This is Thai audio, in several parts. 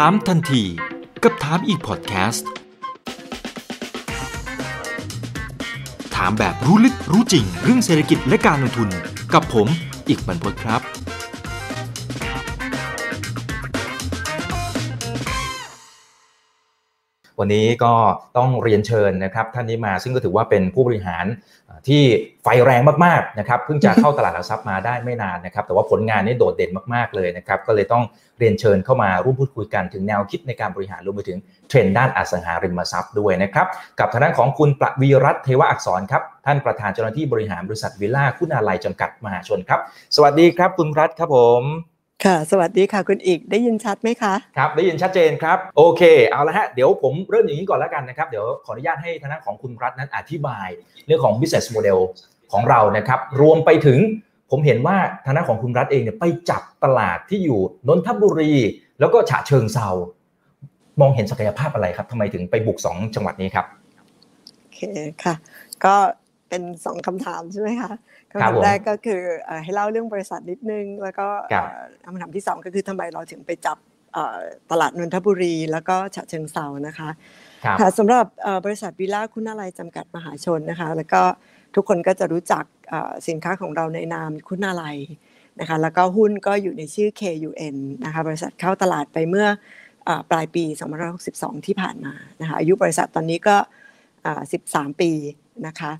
ถามทันที กับถามอีกพอดแคสต์ ถามแบบรู้ลึกรู้จริง เรื่องเศรษฐกิจและการลงทุนกับผมอีกบรรพตครับ วันนี้ก็ต้องเรียนเชิญนะครับ ท่านนี้มาซึ่งก็ถือว่าเป็นผู้บริหาร ที่ไฟแรงมากๆนะครับเพิ่งจะเข้าตลาดหลักทรัพย์มาได้ไม่นานนะครับ แต่ว่าผลงานนี่โดดเด่นมากๆเลยนะครับ ก็เลยต้องเรียนเชิญเข้ามาร่วมพูดคุยกันถึงแนวคิดในการบริหารรวมไปถึงเทรนด์ด้านอสังหาริมทรัพย์ด้วยนะครับ กับทางด้านของคุณประวีรัตเทวอักษรครับ ท่านประธานเจ้าหน้าที่บริหารบริษัทวิลล่าคุณาลัยจำกัดมหาชนครับ สวัสดีครับคุณรัตครับผม ค่ะ สวัสดีค่ะคุณอีกได้ยินชัดไหมคะ ครับ ได้ยินชัดเจนครับ โอเค เอาละฮะ เดี๋ยวผมเริ่มอย่างนี้ก่อนแล้วกันนะครับ เดี๋ยวขออนุญาตให้ทางด้านของคุณรัตนั้นอธิบาย เรื่องของ business model ของเรานะครับ รวมไปถึงผมเห็นว่าทางด้านของคุณรัฐเองเนี่ยไปจับตลาดที่อยู่นนทบุรี แล้วก็ฉะเชิงเซามองเห็นศักยภาพอะไรครับทำไมถึงไปบุกสองจังหวัดนี้ครับโอเคค่ะ ก็เป็นสองคำถามใช่ไหมคะ คำถามแรกก็คือให้เล่าเรื่องบริษัทนิดนึง แล้วก็คำถามที่สองก็คือทำไมเราถึงไปจับตลาดนนทบุรี แล้วก็ฉะเชิงเซานะคะค่ะสำหรับบริษัทวิล่าคุณอะไรจำกัดมหาชนนะคะ แล้วก็ทุกคนก็จะรู้จักสินค้าของเราในนามคุณอะไรนะคะแล้วก็หุ้นก็อยู่ในชื่อ KUN นะคะบริษัทเข้าตลาดไปเมื่อปลายปี 2562 ที่ผ่านมานะคะอายุบริษัทตอนนี้ก็ 13 ปีนะคะ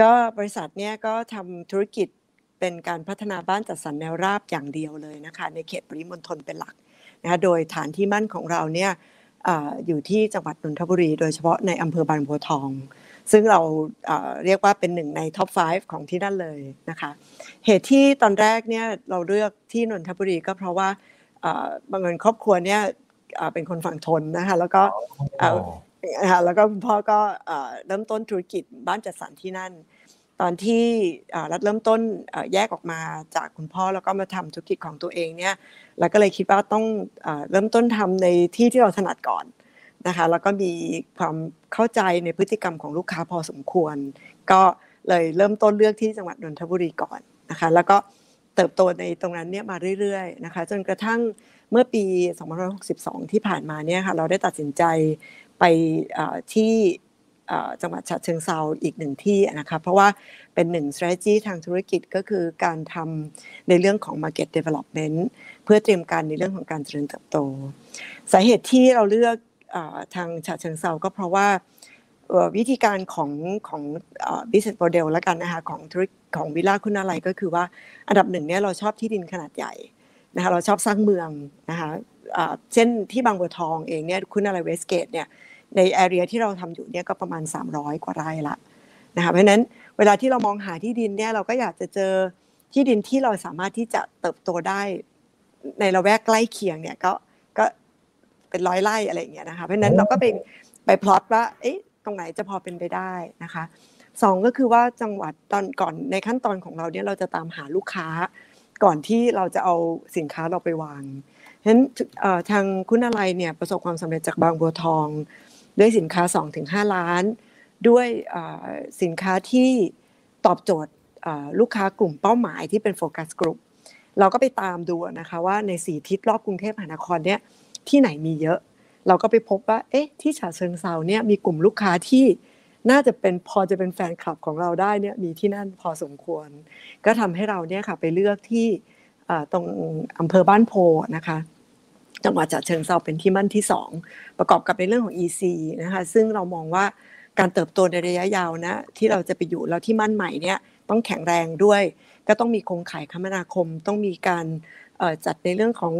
ก็บริษัทเนี้ยก็ทำธุรกิจเป็นการพัฒนาบ้านจัดสรรแนวราบอย่างเดียวเลยนะคะในเขตปริมณฑลเป็นหลักนะคะโดยฐานที่มั่นของเราเนี่ยอยู่ที่จังหวัดนนทบุรี โดยเฉพาะในอำเภอบางบัวทอง ซึ่งเราเรียกว่าเป็นหนึ่งในท็อป 5 ของที่นั่นเลยนะคะเหตุที่ตอนแรกเนี่ยเราเลือกที่นนทบุรีก็เพราะว่าบางเงินครอบครัวเนี่ยเป็นคนฝั่งทนนะคะแล้วก็ แล้วก็คุณพ่อก็เริ่มต้นธุรกิจบ้านจัดสรรที่นั่น ตอนที่รัฐเริ่มต้นแยกออกมาจากคุณพ่อแล้วก็มาทำธุรกิจของตัวเองเนี่ยเราก็เลยคิดว่าต้องเริ่มต้นทำในที่ที่เราถนัดก่อนนะคะแล้วก็มีความเข้าใจในพฤติกรรมของลูกค้าพอสมควร ก็เลยเริ่มต้นเลือกที่จังหวัดนนทบุรีก่อนนะคะแล้วก็เติบโตในตรงนั้นเนี่ยมาเรื่อยๆนะคะจนกระทั่งเมื่อปี 2562 ที่ผ่านมาเนี่ยค่ะเราได้ตัดสินใจ ไปที่จังหวัดฉะเชิงเซาอีกหนึ่งที่นะคะเพราะว่าเป็นหนึ่ง strategy ทางธุรกิจก็คือการทำในเรื่องของ market development เพื่อเตรียมการในเรื่องของการเจริญเติบโต สาเหตุที่เราเลือกทางฉะเชิงเซาก็เพราะว่าวิธีการของของ business model แล้วกันนะคะของธุรกิจของวิลล่าคุณอะไรก็คือว่าอันดับหนึ่งเนี่ยเราชอบที่ดินขนาดใหญ่นะคะเราชอบสร้างเมืองนะคะเช่นที่บางบัวทองเองเนี่ยคุณอะไรเวสเกตเนี่ย ในแอเรียที่เราทำอยู่เนี่ยก็ประมาณ 300 กว่าไร่ละนะคะเพราะนั้นเวลาที่เรามองหาที่ดินเนี่ยเราก็อยากจะเจอที่ดินที่เราสามารถที่จะเติบโตได้ในละแวกใกล้เคียงเนี่ยก็ก็เป็นร้อยไร่อะไรอย่างเงี้ยนะคะเพราะนั้นเราก็ไปไปพลอตว่าเอ๊ะตรงไหนจะพอเป็นไปได้นะคะสองก็คือว่าจังหวัดตอนก่อนในขั้นตอนของเราเนี่ยเราจะตามหาลูกค้าก่อนที่เราจะเอาสินค้าเราไปวางฉะนั้นทางคุณอะไรเนี่ยประสบความสำเร็จจากบางบัวทอง ด้วยสินค้า 2-5 ล้าน ด้วยสินค้าที่ตอบโจทย์ลูกค้ากลุ่มเป้าหมายที่เป็นโฟกัสกลุ่มเราก็ไปตามดูนะคะว่าในสีทิศรอบกรุงเทพมหานครเนี่ยที่ไหนมีเยอะ เราก็ไปพบว่าเอ๊ะที่ฉะเชิงเซาเนี่ยมีกลุ่มลูกค้าที่น่าจะเป็นพอจะเป็นแฟนคลับของเราได้เนี่ยมีที่นั่นพอสมควร ก็ทำให้เราเนี่ยค่ะไปเลือกที่ตรงอำเภอบ้านโพนะคะ จังหวัดฉะเชิงเซาเป็นที่มั่นที่ 2 ประกอบกับในเรื่องของ EC นะคะซึ่งเรามองว่าการเติบโตในระยะยาวนะที่เราจะไปอยู่แล้วที่บ้านใหม่เนี่ยต้องแข็งแรงด้วย ก็ต้องมีโครงข่ายคมนาคม ต้องมีการจัดในเรื่องของ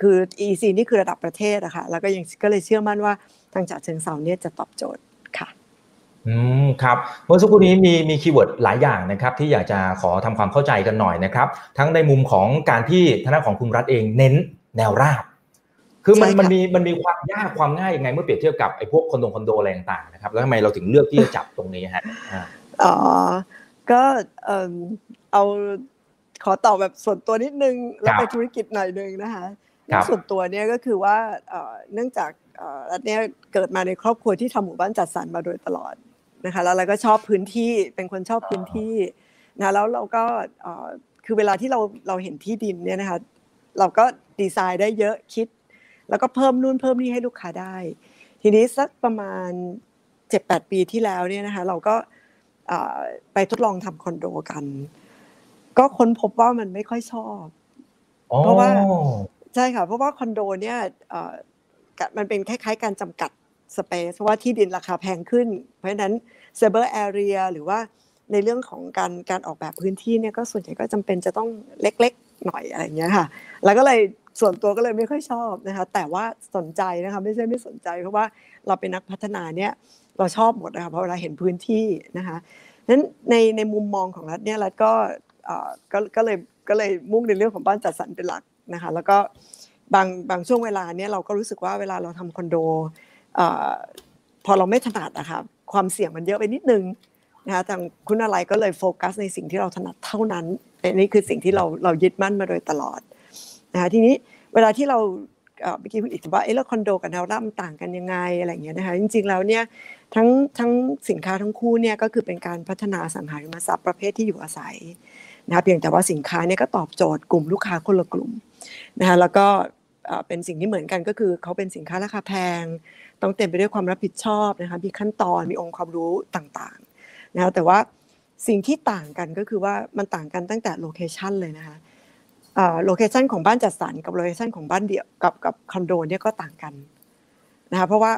คือ EC นี่คือระดับประเทศอะค่ะแล้วก็ยังก็เลยเชื่อมั่นว่าทางฉะเชิงเทราเนี่ยจะตอบโจทย์ค่ะอืมครับเมื่อสักครู่นี้มีมี keyword หลายอย่างนะครับ ที่อยากจะขอทำความเข้าใจกันหน่อยนะครับ ทั้งในมุมของการที่ทางด้านของคุณรัฐเองเน้น แนวราบ คือมันมันมีมันมีความยากความง่ายยังไง เมื่อเปรียบเทียบกับไอ้พวกคอนโดคอนโดอะไรต่างๆนะครับ แล้วทำไมเราถึงเลือกที่จะจับตรงนี้ฮะอ๋อก็เอาขอตอบแบบส่วนตัวนิดนึงแล้วไปธุรกิจหน่อยนึงนะคะส่วนตัวเนี่ยก็คือว่าเนื่องจากรัฐเนี่ยเกิดมาในครอบครัวที่ทำหมู่บ้านจัดสรรมาโดยตลอดนะคะแล้วเราก็ชอบพื้นที่เป็นคนชอบพื้นที่นะแล้วเราก็คือเวลาที่เราเราเห็นที่ดินเนี่ยนะคะเราก็ ดีไซน์ได้เยอะคิด แล้วก็เพิ่มนู่นเพิ่มนี่ให้ลูกค้าได้ ทีนี้สักประมาณเจ็ดแปดปีที่แล้วเนี่ยนะคะเราก็ไปทดลองทำคอนโดกัน ก็ค้นพบว่ามันไม่ค่อยชอบ เพราะว่าใช่ค่ะเพราะว่าคอนโดเนี่ยมันเป็นคล้ายๆการจำกัดสเปซเพราะว่าที่ดินราคาแพงขึ้น เพราะฉะนั้นsaleable area หรือว่าในเรื่องของการการออกแบบพื้นที่เนี่ยก็ส่วนใหญ่ก็จำเป็นจะต้องเล็กๆหน่อยอะไรอย่างเงี้ยค่ะ แล้วก็เลย ส่วนตัวก็เลยไม่ค่อยชอบนะคะแต่ว่าสนใจนะคะไม่ใช่ไม่สนใจเพราะว่าเราเป็นนักพัฒนาเนี่ยเราชอบหมดนะคะเพราะเวลาเห็นพื้นที่นะคะนั้นในในมุมมองของรัฐเนี่ยรัฐก็ก็ก็เลยก็เลยมุ่งในเรื่องของบ้านจัดสรรเป็นหลักนะคะแล้วก็บางบางช่วงเวลาเนี่ยเราก็รู้สึกว่าเวลาเราทำคอนโดพอเราไม่ถนัดอะคะความเสี่ยงมันเยอะไปนิดนึงนะคะทางคุณอะไรก็เลยโฟกัสในสิ่งที่เราถนัดเท่านั้นอันนี้คือสิ่งที่เราเรายึดมั่นมาโดยตลอด นะคะทีนี้เวลาที่เราเมื่อกี้คุณอิทว่าเออแล้วคอนโดกับแนวรับมันต่างกันยังไงอะไรอย่างเงี้ยนะคะจริงๆแล้วเนี่ยทั้งทั้งสินค้าทั้งคู่เนี่ยก็คือเป็นการพัฒนาสังหาริมทรัพย์ประเภทที่อยู่อาศัยนะคะเพียงแต่ว่าสินค้าเนี่ยก็ตอบโจทย์กลุ่มลูกค้าคนละกลุ่มนะคะแล้วก็เป็นสิ่งที่เหมือนกันก็คือเขาเป็นสินค้าราคาแพง ต้องเต็มไปด้วยความรับผิดชอบนะคะมีขั้นตอนมีองค์ความรู้ต่างๆนะคะแต่ว่าสิ่งที่ต่างกันก็คือว่ามันต่างกันตั้งแต่ location เลยนะคะ location ของบ้านจัดสรรกับ location ของบ้านเดี่ยวกับกับคอนโดเนี่ยก็ต่างกันนะคะเพราะว่า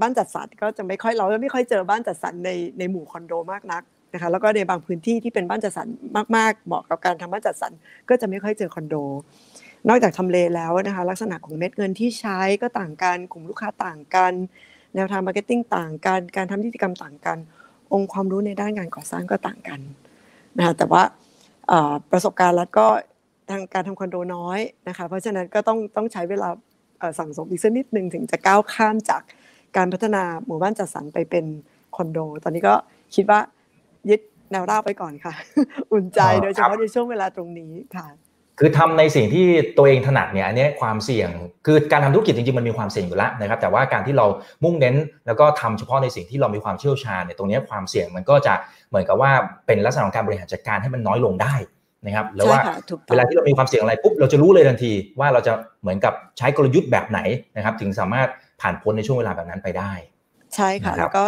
บ้านจัดสรรก็จะไม่ค่อยเราไม่ค่อยเจอบ้านจัดสรรในในหมู่คอนโดมากนักนะคะแล้วก็ในบางพื้นที่ที่เป็นบ้านจัดสรรมากๆเหมาะกับการทำบ้านจัดสรรก็จะไม่ค่อยเจอคอนโด นอกจากทำเลแล้วนะคะลักษณะของเม็ดเงินที่ใช้ก็ต่างกันกลุ่มลูกค้าต่างกัน แนวทาง marketing ต่างกัน การทำนิติกรรมต่างกัน องค์ความรู้ในด้านงานก่อสร้างก็ต่างกันนะคะแต่ว่าประสบการณ์แล้วก็ ทางการทำคอนโดน้อยนะคะ เพราะฉะนั้นก็ต้องต้องใช้เวลาสั่งสมอีกสักนิดหนึ่งถึงจะก้าวข้ามจากการพัฒนาหมู่บ้านจัดสรรไปเป็นคอนโด ตอนนี้ก็คิดว่ายึดแนวราบไปก่อนค่ะ อุ่นใจโดยเฉพาะในช่วงเวลาตรงนี้ค่ะ คือทำในสิ่งที่ตัวเองถนัดเนี่ยอันนี้ความเสี่ยง คือการทำธุรกิจจริงๆมันมีความเสี่ยงอยู่แล้วนะครับ แต่ว่าการที่เรามุ่งเน้นแล้วก็ทำเฉพาะในสิ่งที่เรามีความเชี่ยวชาญเนี่ยตรงนี้ความเสี่ยงมันก็จะเหมือนกับว่าเป็นลักษณะของการบริหารจัดการให้มันน้อยลงได้ นะครับแล้วว่าเวลาที่เรามีความเสี่ยงอะไรปุ๊บเราจะรู้เลยทันที ว่าเราจะเหมือนกับใช้กลยุทธ์แบบไหนนะครับ ถึงสามารถผ่านพ้นในช่วงเวลาแบบนั้นไปได้ ใช่ค่ะแล้วก็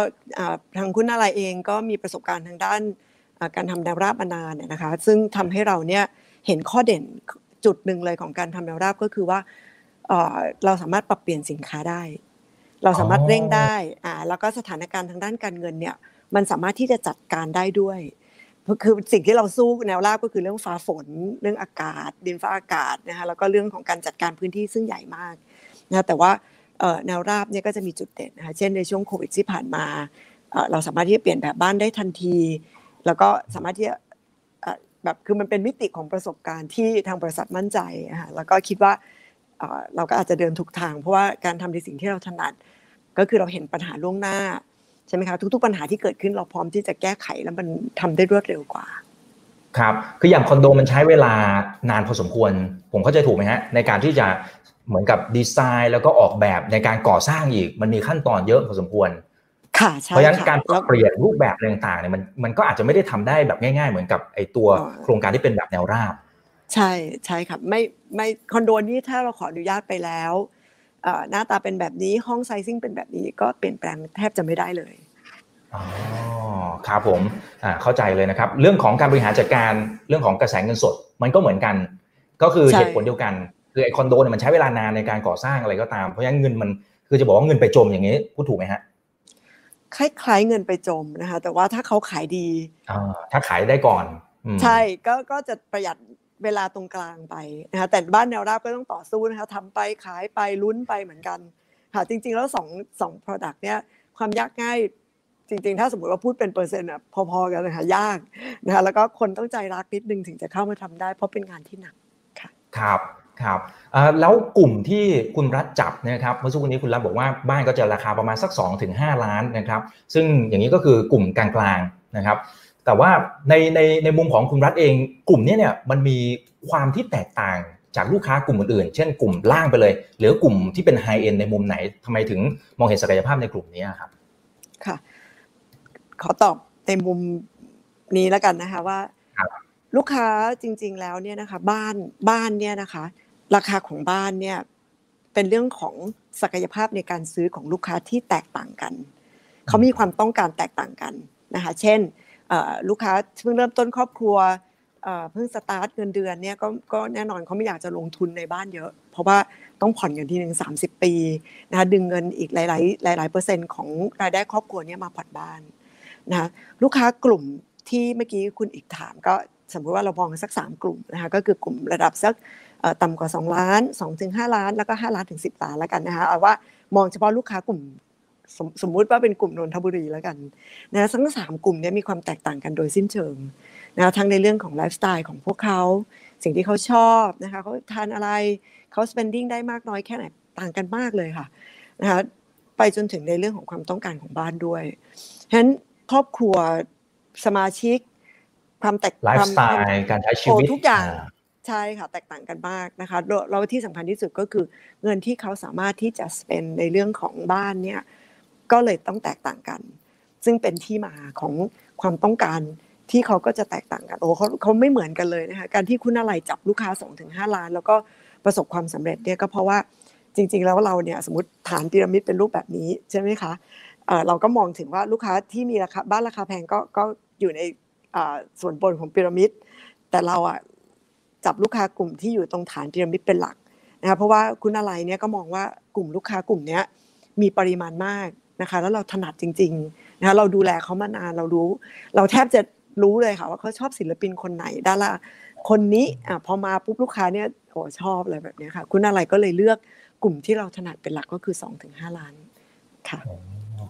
ทางคุณอะไรเองก็มีประสบการณ์ทางด้านการทำแนวราบมานานเนี่ยนะคะ ซึ่งทำให้เราเนี่ยเห็นข้อเด่นจุดหนึ่งเลยของการทำแนวราบก็คือว่าเราสามารถปรับเปลี่ยนสินค้าได้ เราสามารถเร่งได้อ่าแล้วก็สถานการณ์ทางด้านการเงินเนี่ยมันสามารถที่จะจัดการได้ด้วย คือสิ่งที่เราสู้แนวราบก็คือเรื่องฟ้าฝน เรื่องอากาศ ดินฟ้าอากาศนะคะแล้วก็เรื่องของการจัดการพื้นที่ซึ่งใหญ่มากนะแต่ว่าแนวราบเนี่ยก็จะมีจุดเด่นนะคะเช่นในช่วงโควิดที่ผ่านมาเราสามารถที่จะเปลี่ยนแบบบ้านได้ทันที แล้วก็สามารถที่จะแบบคือมันเป็นมิติของประสบการณ์ที่ทางบริษัทมั่นใจนะคะแล้วก็คิดว่าเราก็อาจจะเดินถูกทาง เพราะว่าการทำในสิ่งที่เราถนัด ก็คือเราเห็นปัญหาล่วงหน้า ใช่ไหมคะทุกๆปัญหาที่เกิดขึ้นเราพร้อมที่จะแก้ไขแล้วมันทำได้รวดเร็วกว่า ครับ คืออย่างคอนโดมันใช้เวลานานพอสมควร ผมเข้าใจถูกไหมฮะในการที่จะเหมือนกับดีไซน์แล้วก็ออกแบบในการก่อสร้างอีก มันมีขั้นตอนเยอะพอสมควรค่ะใช่เพราะฉะนั้นการเปลี่ยนรูปแบบต่างๆเนี่ยมันมันก็อาจจะไม่ได้ทำได้แบบง่ายๆ เหมือนกับไอตัวโครงการที่เป็นแบบแนวราบ ใช่ใช่ครับไม่ไม่คอนโดนี้ถ้าเราขออนุญาตไปแล้ว หน้าตาเป็นแบบนี้ห้องไซซิ่งเป็นแบบนี้ก็เปลี่ยนแปลงแทบจะไม่ได้เลยอ๋อครับผมอ่าเข้าใจเลยนะครับ เรื่องของการบริหารจัดการเรื่องของกระแสเงินสด มันก็เหมือนกัน ก็คือเหตุผลเดียวกันคือไอคอนโดเนี่ยมันใช้เวลานานในการก่อสร้างอะไรก็ตามเพราะฉะนั้นเงินมันคือจะบอกว่าเงินไปจมอย่างนี้พูดถูกไหมฮะคล้ายๆเงินไปจมนะคะแต่ว่าถ้าเขาขายดีอ่าถ้าขายได้ก่อน ใช่ก็ก็จะประหยัด เวลาตรงกลางไปนะคะแต่บ้านแนวราบก็ต้องต่อสู้นะคะทำไปขายไปลุ้นไปเหมือนกันค่ะจริง ๆ แล้วสองสอง product เนี่ยความยากง่ายจริง ๆ ถ้าสมมติว่าพูดเป็นเปอร์เซ็นต์อะพอๆกันเลยค่ะยากนะคะแล้วก็คนต้องใจรักนิดนึงถึงจะเข้ามาทำได้ เพราะเป็นงานที่หนักค่ะครับครับแล้วกลุ่มที่คุณรัฐจับนะครับเมื่อสักครู่นี้คุณรัฐบอกว่าบ้านก็จะราคาประมาณสัก 2-5ถึงล้านนะครับ ซึ่งอย่างนี้ก็คือกลุ่มกลางๆนะครับ แต่ว่าในในในมุมของคุณรัฐเองกลุ่มนี้เนี่ยมันมีความที่แตกต่างจากลูกค้ากลุ่มอื่นๆ เช่นกลุ่มล่างไปเลย หรือกลุ่มที่เป็นไฮเอ็นในมุมไหนทำไมถึงมองเห็นศักยภาพในกลุ่มนี้ครับค่ะ ขอตอบในมุมนี้แล้วกันนะคะว่า ลูกค้าจริง ๆแล้วเนี่ยนะคะ บ้านบ้านเนี่ยนะคะ ราคาของบ้านเนี่ยไปเป็นเรื่องของศักยภาพในการซื้อของลูกค้าที่แตกต่างกัน เขามีความต้องการแตกต่างกันนะคะ เช่น ลูกค้าเพิ่งเริ่มต้นครอบครัวเพิ่งสตาร์ทเงินเดือนเนี่ยก็ก็แน่นอนเขาไม่อยากจะลงทุนในบ้านเยอะ เพราะว่าต้องผ่อนเงินทีหนึ่งสามสิบปีนะคะดึงเงินอีกหลาย ๆ หลาย ๆ เปอร์เซ็นต์ของรายได้ครอบครัวเนี่ยมาผ่อนบ้านนะคะลูกค้ากลุ่มที่เมื่อกี้คุณอีกถามก็สมมติว่าเรามองสักสามกลุ่มนะคะก็คือกลุ่มระดับสักต่ำกว่า 2 ล้าน2ถึง5ล้าน แล้วก็ 5 ล้านถึง 10 ล้านแล้วกันนะคะเอาว่ามองเฉพาะลูกค้ากลุ่ม สมสมมุติว่าเป็นกลุ่มนนทบุรีแล้วกันนะทั้งสามกลุ่มนี้มีความแตกต่างกันโดยสิ้นเชิงนะทั้งในเรื่องของไลฟ์สไตล์ของพวกเขาสิ่งที่เขาชอบนะคะเขาทานอะไรเขา spending ได้มากน้อยแค่ไหนต่างกันมากเลยค่ะนะคะไปจนถึงในเรื่องของความต้องการของบ้านด้วยฉะนั้นครอบครัวสมาชิก ความแตกไลฟ์สไตล์การใช้ชีวิตทุกอย่างใช่ค่ะแตกต่างกันมากนะคะแล้วที่สำคัญที่สุดก็คือเงินที่เขาสามารถที่จะ spend ในเรื่องของบ้านเนี่ย ก็เลยต้องแตกต่างกัน ซึ่งเป็นที่มาของความต้องการที่เขาก็จะแตกต่างกันโอ้เขาเขาไม่เหมือนกันเลยนะคะการที่คุณอะไรจับลูกค้า2งถึงหล้าน แล้วก็ประสบความสำเร็จเนี่ยก็เพราะว่าจริง ๆ แล้วเราเนี่ยสมมติฐานพีระมิดเป็นรูปแบบนี้ใช่ไหมคะเราก็มองถึงว่าลูกค้าที่มีราคาบ้านราคาแพงก็ก็อยู่ในส่วนบนของพีระมิด แต่เราอะจับลูกค้ากลุ่มที่อยู่ตรงฐานพีระมิดเป็นหลักนะคะเพราะว่าคุณอะไรเนี่ยก็มองว่ากลุ่มลูกค้ากลุ่มนี้มีปริมาณมาก นะคะ แล้วเราถนัดจริงๆนะคะเราดูแลเขามานานเรารู้ เราแทบจะรู้เลยค่ะว่าเขาชอบศิลปินคนไหนดาราคนนี้อะพอมาปุ๊บลูกค้าเนี่ยโอ้ชอบอะไรแบบนี้ค่ะ คุณอะไรก็เลยเลือกกลุ่มที่เราถนัดเป็นหลักก็คือ 2-5 ล้านค่ะ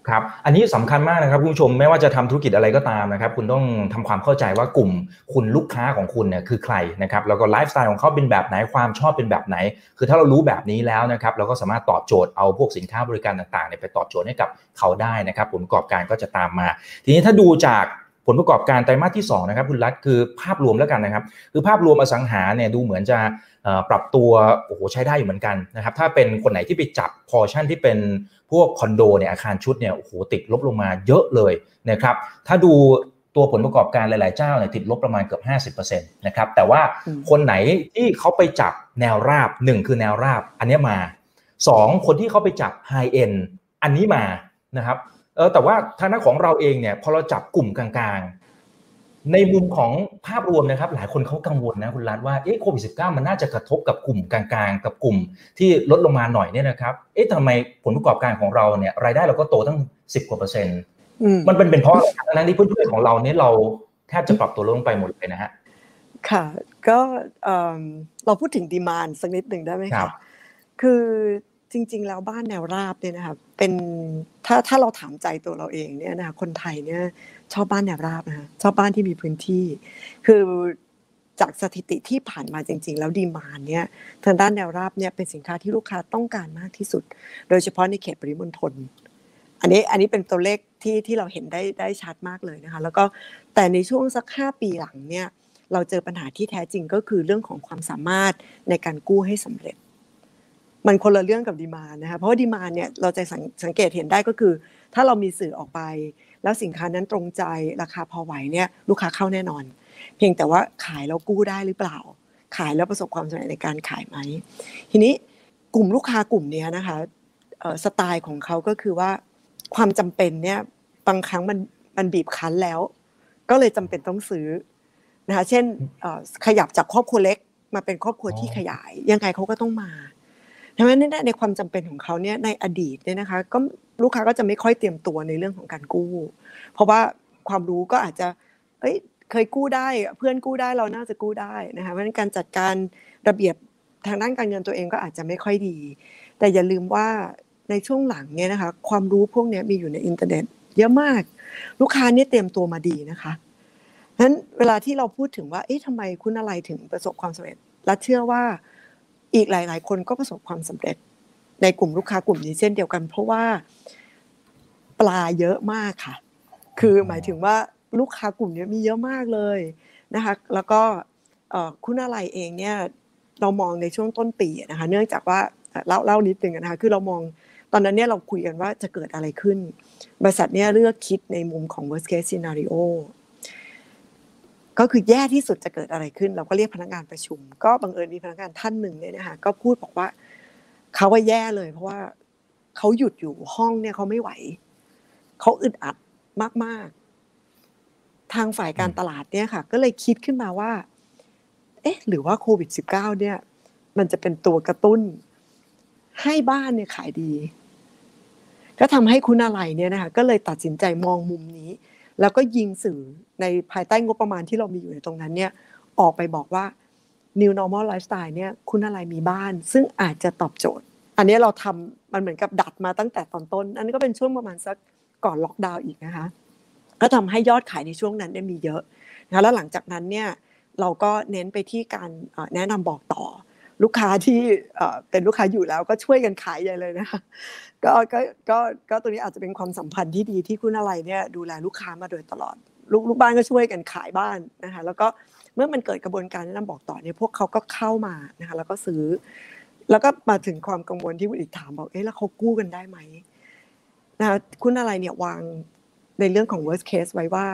ครับอันนี้สำคัญมากนะครับคุณผู้ชมไม่ว่าจะทำธุรกิจอะไรก็ตามนะครับคุณต้องทำความเข้าใจว่ากลุ่มคุณลูกค้าของคุณเนี่ยคือใครนะครับแล้วก็ไลฟ์สไตล์ของเขาเป็นแบบไหนความชอบเป็นแบบไหน คือถ้าเรารู้แบบนี้แล้วนะครับเราก็สามารถตอบโจทย์เอาพวกสินค้าบริการต่างๆไปตอบโจทย์ให้กับเขาได้นะครับผลประกอบการก็จะตามมา ทีนี้ถ้าดูจากผลประกอบการไตรมาสที่2นะครับคุณรัฐคือภาพรวมแล้วกันนะครับ คือภาพรวมอสังหาเนี่ยดูเหมือนจะปรับตัวโอ้โหใช้ได้อยู่เหมือนกันนะครับถ้าเป็นคนไหนที่ไปจับพอชั่นที่เป็น พวกคอนโดเนี่ยอาคารชุดเนี่ยโอ้โหติดลบลงมาเยอะเลยนะครับถ้าดูตัวผลประกอบการหลาย ๆ เจ้าเนี่ยติดลบประมาณเกือบ 50%นะครับแต่ว่าคนไหนที่เขาไปจับแนวราบ 1 คือแนวราบอันนี้มา 2 คนที่เขาไปจับไฮเอ็นอันนี้มานะครับเออแต่ว่าทางด้านของเราเองเนี่ยพอเราจับกลุ่มกลาง ๆ ในมุมของภาพรวมนะครับ หลายคนเขากังวลนะคุณรัฐว่าเอ๊ะโควิดสิมันน่าจะกระทบกับกลุ่มกลางๆ กับกลุ่มที่ลดลงมาหน่อยเนี่ยนะครับเอ๊ะทำไมผลประกอบการของเราเนี่ยรายได้เราก็โตตั้งสิบกว่าเปอร์เซ็นต์มันเป็นเป็นเพราะอะไรนั้นที่เพื่อนๆของเราเนี่ยเราแทบจะปรับตัวลงไปหมดเลยนะฮะค่ะก็เราพูดถึงดีมานสักนิดหนึ่งได้ไหมคะคือ จริง ๆ แล้วบ้านแนวราบเนี่ยนะคะเป็นถ้าถ้าเราถามใจตัวเราเองเนี่ยนะคะคนไทยเนี่ยชอบบ้านแนวราบนะคะชอบบ้านที่มีพื้นที่ คือจากสถิติที่ผ่านมาจริง ๆ แล้วดีมานเนี่ยทางด้านแนวราบเนี่ยเป็นสินค้าที่ลูกค้าต้องการมากที่สุด โดยเฉพาะในเขตปริมณฑลอันนี้อันนี้เป็นตัวเลขที่ที่เราเห็นได้ได้ชัดมากเลยนะคะแล้วก็แต่ในช่วงสักห้าปีหลังเนี่ยเราเจอปัญหาที่แท้จริงก็คือเรื่องของความสามารถในการกู้ให้สำเร็จ มันคนละเรื่องกับดีมานะคะเพราะว่าดีมานเนี่ยเราจะสังเกตเห็นได้ก็คือ ถ้าเรามีสื่อออกไป แล้วสินค้านั้นตรงใจราคาพอไหวเนี่ยลูกค้าเข้าแน่นอน เพียงแต่ว่าขายแล้วกู้ได้หรือเปล่า ขายแล้วประสบความสำเร็จในการขายไหมทีนี้กลุ่มลูกค้ากลุ่มนี้นะคะสไตล์ของเขาก็คือว่าความจำเป็นเนี่ยบางครั้งมันมันบีบคั้นแล้ว ก็เลยจำเป็นต้องซื้อนะคะเช่นขยับจากครอบครัวเล็กมาเป็นครอบครัวที่ขยาย ยังไงเขาก็ต้องมา ดังนั้นในความจำเป็นของเขาเนี่ยในอดีตเนี่ยนะคะก็ลูกค้าก็จะไม่ค่อยเตรียมตัวในเรื่องของการกู้ เพราะว่าความรู้ก็อาจจะ เอ้ยเคยกู้ได้เพื่อนกู้ได้เราน่าจะกู้ได้นะคะเพราะฉะนั้นการจัดการระเบียบทางด้านการเงินตัวเองก็อาจจะไม่ค่อยดี แต่อย่าลืมว่าในช่วงหลังเนี่ยนะคะความรู้พวกนี้มีอยู่ในอินเทอร์เน็ต เยอะมาก ลูกค้านี่เตรียมตัวมาดีนะคะนั้นเวลาที่เราพูดถึงว่าเอ๊ะทำไมคุณอะไรถึงประสบความสำเร็จและเชื่อว่า อีกหลาย ๆ คนก็ประสบความสำเร็จ ในกลุ่มลูกค้ากลุ่มนี้เช่นเดียวกัน เพราะว่าปลาเยอะมากค่ะ คือหมายถึงว่าลูกค้ากลุ่มนี้มีเยอะมากเลยนะคะแล้วก็คุณอะไรเองเนี่ยเรามองในช่วงต้นปีนะคะเนื่องจากว่าเล่าเล่านิดนึงนะคะคือเรามองตอนนั้นเนี่ยเราคุยกันว่าจะเกิดอะไรขึ้น บริษัทเนี่ยเลือกคิดในมุมของ worst case scenario ก็คือแย่ที่สุดจะเกิดอะไรขึ้น เราก็เรียกพนักงานประชุม ก็บังเอิญมีพนักงานท่านหนึ่งเนี่ยนะคะก็พูดบอกว่าเขาว่าแย่เลย เพราะว่าเขาหยุดอยู่ห้องเนี่ยเขาไม่ไหวเขาอึดอัดมาก ๆ ทางฝ่ายการตลาดเนี่ยค่ะ ก็เลยคิดขึ้นมาว่า เอ๊ะ หรือว่าโควิด -19 เนี่ย มันจะเป็นตัวกระตุ้น ให้บ้านเนี่ยขายดี ก็ทำให้คุณอะไรเนี่ยนะคะก็เลยตัดสินใจมองมุมนี้ แล้วก็ยิงสื่อในภายใต้งบประมาณที่เรามีอยู่ในตรงนั้นเนี่ยออกไปบอกว่า New Normal Lifestyle เนี่ยคุณอะไรมีบ้าน ซึ่งอาจจะตอบโจทย์ อันนี้เราทำมันเหมือนกับดัดมาตั้งแต่ตอนต้น อันนี้ก็เป็นช่วงประมาณสักก่อนล็อกดาวน์อีกนะคะก็ทำให้ยอดขายในช่วงนั้นเนี่ยมีเยอะนะแล้วหลังจากนั้นเนี่ยเราก็เน้นไปที่การแนะนำบอกต่อ ลูกค้าที่เป็นลูกค้าอยู่แล้วก็ช่วยกันขายใหญ่เลยนะคะก็ก็ก็ก็ตัวนี้อาจจะเป็นความสัมพันธ์ที่ดีที่คุณอะไรเนี่ยดูแลลูกค้ามาโดยตลอด ลูกลูกบ้านก็ช่วยกันขายบ้านนะคะแล้วก็เมื่อมันเกิดกระบวนการแนะนำบอกต่อเนี่ยพวกเขาก็เข้ามานะคะแล้วก็ซื้อ แล้วก็มาถึงความกังวลที่คุณอีกถามบอกเอ๊ะแล้วเขากู้กันได้ไหมนะคะคุณอะไรเนี่ยวางในเรื่องของ worst case ไว้ว่า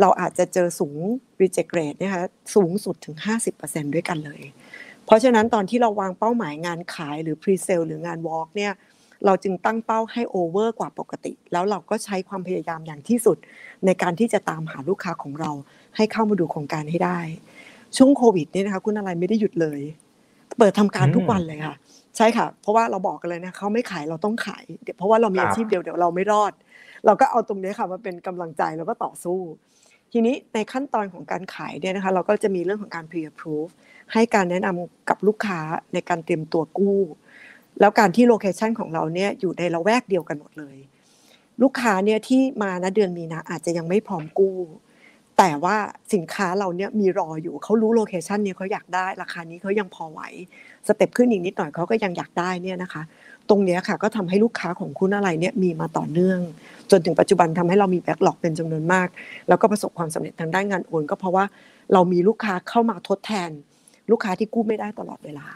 เราอาจจะเจอสูง reject rate นะคะสูงสุดถึง 50%ด้วยกันเลย เพราะฉะนั้นตอนที่เราวางเป้าหมายงานขายหรือ pre-sale หรืองาน walk เนี่ยเราจึงตั้งเป้าให้ over กว่าปกติ แล้วเราก็ใช้ความพยายามอย่างที่สุด ในการที่จะตามหาลูกค้าของเรา ให้เข้ามาดูโครงการให้ได้ ช่วงโควิดนี่นะคะคุณอะไรไม่ได้หยุดเลย เปิดทำการทุกวันเลยค่ะ ใช่ค่ะ เพราะว่าเราบอกกันเลยนะเขาไม่ขายเราต้องขายเดี๋ยวเพราะว่าเรามีอาชีพเดียวเดี๋ยวเราไม่รอด เราก็เอาตรงนี้ค่ะมาเป็นกำลังใจแล้วก็ต่อสู้ ทีนี้ในขั้นตอนของการขายเนี่ยนะคะ เราก็จะมีเรื่องของการ pre-approve ให้การแนะนำกับลูกค้าในการเตรียมตัวกู้ แล้วการที่โลเคชันของเราเนี่ยอยู่ในละแวกเดียวกันหมดเลย ลูกค้าเนี่ยที่มาณเดือนมีนาอาจจะยังไม่พร้อมกู้ แต่ว่าสินค้าเราเนี่ยมีรออยู่เขารู้ location นี้เขาอยากได้ ราคานี้เขายังพอไหว step ขึ้นอีกนิดหน่อยเขาก็ยังอยากได้เนี่ยนะคะ ตรงนี้ค่ะก็ทำให้ลูกค้าของคุณอะไรเนี่ยมีมาต่อเนื่อง จนถึงปัจจุบันทำให้เรามี backlog เป็นจำนวนมาก แล้วก็ประสบความสำเร็จทางด้านงานโอน ก็เพราะว่าเรามีลูกค้าเข้ามาทดแทน ลูกค้าที่กู้ไม่ได้ตลอดเวลา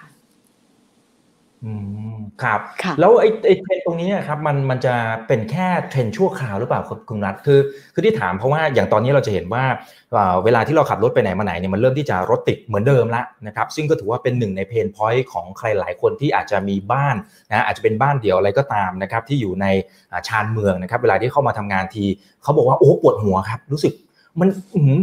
อืมครับแล้วไอ้ไอ้เทรนตรงนี้ครับมันมันจะเป็นแค่เทรนชั่วคราวหรือเปล่าคุณรัฐคือคือที่ถามเพราะว่าอย่างตอนนี้เราจะเห็นว่าเวลาที่เราขับรถไปไหนมาไหนเนี่ยมันเริ่มที่จะรถติดเหมือนเดิมแล้วนะครับซึ่งก็ถือว่าเป็นหนึ่งใน pain point ของใครหลายคนที่อาจจะมีบ้านนะอาจจะเป็นบ้านเดี่ยวอะไรก็ตามนะครับที่อยู่ในชานเมืองนะครับเวลาที่เข้ามาทำงานทีเขาบอกว่าโอ้ปวดหัวครับรู้สึก มัน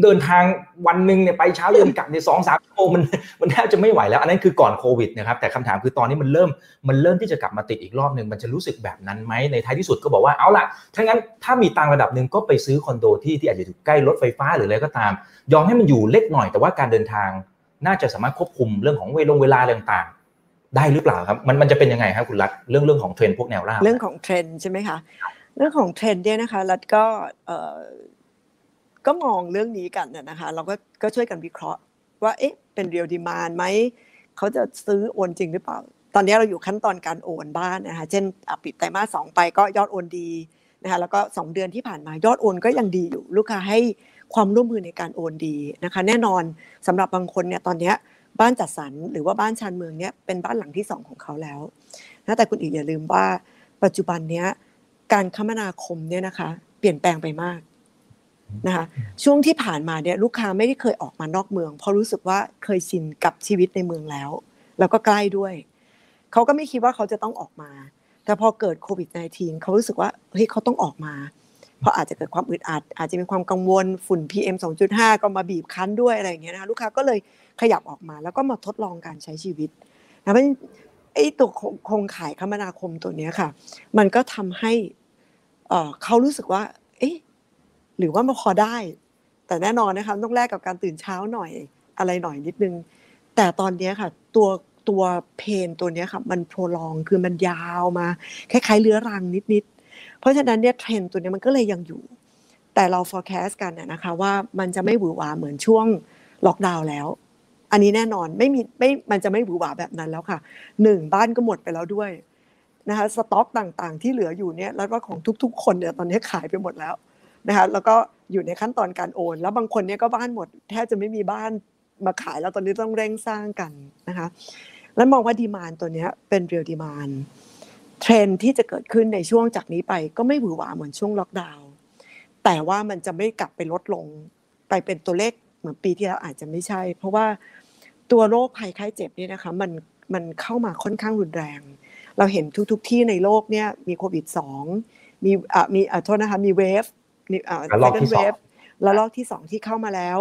เดินทางวันหนึ่งเนี่ยไปเช้าเย็นกลับในสองสามชั่วโมงมันมันแทบจะไม่ไหวแล้ว อันนั้นคือก่อนโควิดนะครับแต่คำถามคือตอนนี้มันเริ่มมันเริ่มที่จะกลับมาติดอีกรอบหนึ่งมันจะรู้สึกแบบนั้นไหมในท้ายที่สุดก็บอกว่าเอาล่ะถ้างั้นถ้ามีตังระดับหนึ่งก็ไปซื้อคอนโดที่ที่อาจจะอยู่ใกล้รถไฟฟ้าหรืออะไรก็ตาม ยอมให้มันอยู่เล็กหน่อยแต่ว่าการเดินทาง น่าจะสามารถควบคุมเรื่องของเวลงเวลาต่างๆได้หรือเปล่าครับมันมันจะเป็นยังไงครับคุณรัฐเรื่องเรื่องของเทรนพวกแนวราบเรื่องของเทรนใช่ไหมคะเรื่องของเทรนเนี่ยนะคะรัฐก็ ก็มองเรื่องนี้กันนะคะ เราก็ก็ช่วยกันวิเคราะห์ ว่าเอ๊ะเป็นเรียลดีมานไหมเขาจะซื้อโอนจริงหรือเปล่า ตอนนี้เราอยู่ขั้นตอนการโอนบ้านนะคะเช่นปิดไตรมาสสองไปก็ยอดโอนดีนะคะแล้วก็ 2 เดือนที่ผ่านมายอดโอนก็ยังดีอยู่ ลูกค้าให้ความร่วมมือในการโอนดีนะคะ แน่นอนสำหรับบางคนเนี่ยตอนนี้บ้านจัดสรรหรือว่าบ้านชานเมืองเนี่ยเป็นบ้านหลังที่ 2 ของเขาแล้วนะแต่คุณอีกอย่าลืมว่าปัจจุบันเนี้ยการคมนาคมเนี่ยนะคะ เปลี่ยนแปลงไปมาก นะคะช่วงที่ผ่านมาเนี่ยลูกค้าไม่ได้เคยออกมานอกเมือง เพราะรู้สึกว่าเคยชินกับชีวิตในเมืองแล้ว แล้วก็ใกล้ด้วย เขาก็ไม่คิดว่าเขาจะต้องออกมา แต่พอเกิดโควิด -19 เขารู้สึกว่าเฮ้ยเขาต้องออกมา เพราะอาจจะเกิดความอึดอัด อาจจะมีความกังวลฝุ่น PM 2.5 ก็มาบีบคั้นด้วยอะไรอย่างเงี้ยนะคะลูกค้าก็เลยขยับออกมา แล้วก็มาทดลองการใช้ชีวิตนะเพราะไอ้ตัวโครงข่ายคมนาคมตัวนี้ค่ะ มันก็ทำให้เขารู้สึกว่า หรือว่ามันพอได้ แต่แน่นอนนะคะต้องแลกกับการตื่นเช้าหน่อยอะไรหน่อยนิดนึง แต่ตอนนี้ค่ะตัวตัวเพนตัวนี้ค่ะมันโปรลองคือมันยาวมาคล้ายๆเรื้อรังนิดๆเพราะฉะนั้นเนี่ยเทรนตัวนี้มันก็เลยยังอยู่ แต่เรา forecast กันนะคะว่ามันจะไม่หวือหวาเหมือนช่วงล็อกดาวน์แล้ว อันนี้แน่นอนไม่มีไม่มันจะไม่หวือหวาแบบนั้นแล้วค่ะหนึ่งบ้านก็หมดไปแล้วด้วยนะคะสต็อกต่างๆ ที่เหลืออยู่เนี่ยแล้วก็ของทุกๆ คนเนี่ยตอนนี้ขายไปหมดแล้ว นะคะแล้วก็อยู่ในขั้นตอนการโอน แล้วบางคนเนี่ยก็บ้านหมดแทบจะไม่มีบ้านมาขายแล้วตอนนี้ต้องเร่งสร้างกันนะคะแล้วมองว่า demand ตัวนี้เป็น real demand trend ที่จะเกิดขึ้นในช่วงจากนี้ไปก็ไม่หวือหวาเหมือนช่วงล็อกดาวน์แต่ว่ามันจะไม่กลับไปลดลง ไปเป็นตัวเลขเหมือนปีที่แล้วอาจจะไม่ใช่ เพราะว่าตัวโรคภัยไข้เจ็บนี่นะคะมันมันเข้ามาค่อนข้างรุนแรง เราเห็นทุกๆที่ในโลกเนี่ยมีโควิดสองมีอ่ามีอ่าโทษนะคะมีเวฟ อ่าลอกที่สองแล้วลอกที่สองที่เข้ามาแล้ว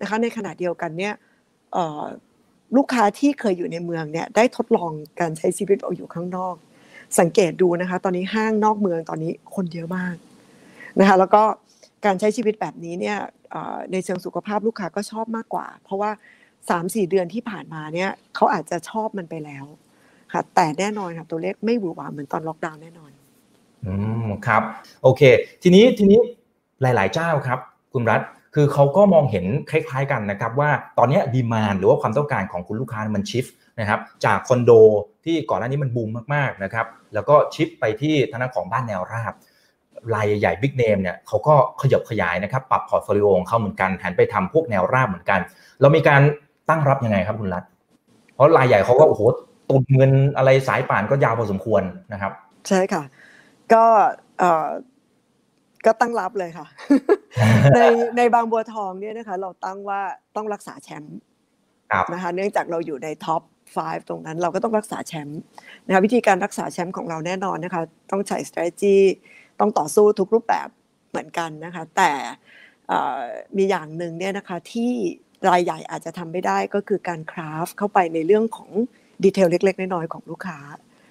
นะคะในขณะเดียวกันเนี่ยลูกค้าที่เคยอยู่ในเมืองเนี่ยได้ทดลองการใช้ชีวิตออกอยู่ข้างนอก สังเกตดูนะคะ ตอนนี้ห้างนอกเมืองตอนนี้คนเยอะมากนะคะแล้วก็การใช้ชีวิตแบบนี้เนี่ยในเชิงสุขภาพลูกค้าก็ชอบมากกว่า เพราะว่าสามสี่เดือนที่ผ่านมาเนี่ยเขาอาจจะชอบมันไปแล้วค่ะแต่แน่นอนค่ะตัวเลขไม่หวือหวาเหมือนตอนล็อกดาวน์แน่นอนอืมครับ โอเค ทีนี้ทีนี้ หลาย ๆ เจ้าครับ คุณรัฐคือเขาก็มองเห็นคล้าย ๆ กันนะครับว่าตอนนี้ดีมานหรือว่าความต้องการของคุณลูกค้ามันชิฟนะครับจากคอนโดที่ก่อนหน้านี้มันบูมมากๆนะครับแล้วก็ shift ไปที่ทางด้านของบ้านแนวราบรายใหญ่ big name เนี่ยเขาก็ขยับขยายนะครับปรับ portfolio ของเขาเหมือนกันหันไปทำพวกแนวราบเหมือนกัน เรามีการตั้งรับยังไงครับคุณรัตน์เพราะรายใหญ่เขาก็โอ้โหตุนเงินอะไรสายป่านก็ยาวพอสมควรนะครับ ใช่ค่ะ ก็เอ่อ ก็ตั้งรับเลยค่ะ ในในบางบัวทองเนี่ยนะคะ เราตั้งว่าต้องรักษาแชมป์นะคะ เนื่องจากเราอยู่ใน top 5 ตรงนั้นเราก็ต้องรักษาแชมป์นะคะวิธีการรักษาแชมป์ของเราแน่นอนนะคะ ต้องใช้ strategy ต้องต่อสู้ทุกรูปแบบเหมือนกันนะคะ แต่มีอย่างหนึ่งเนี่ยนะคะที่รายใหญ่อาจจะทำไม่ได้ก็คือการ craft เข้าไปในเรื่องของ detail เล็ก ๆ น้อยๆของลูกค้า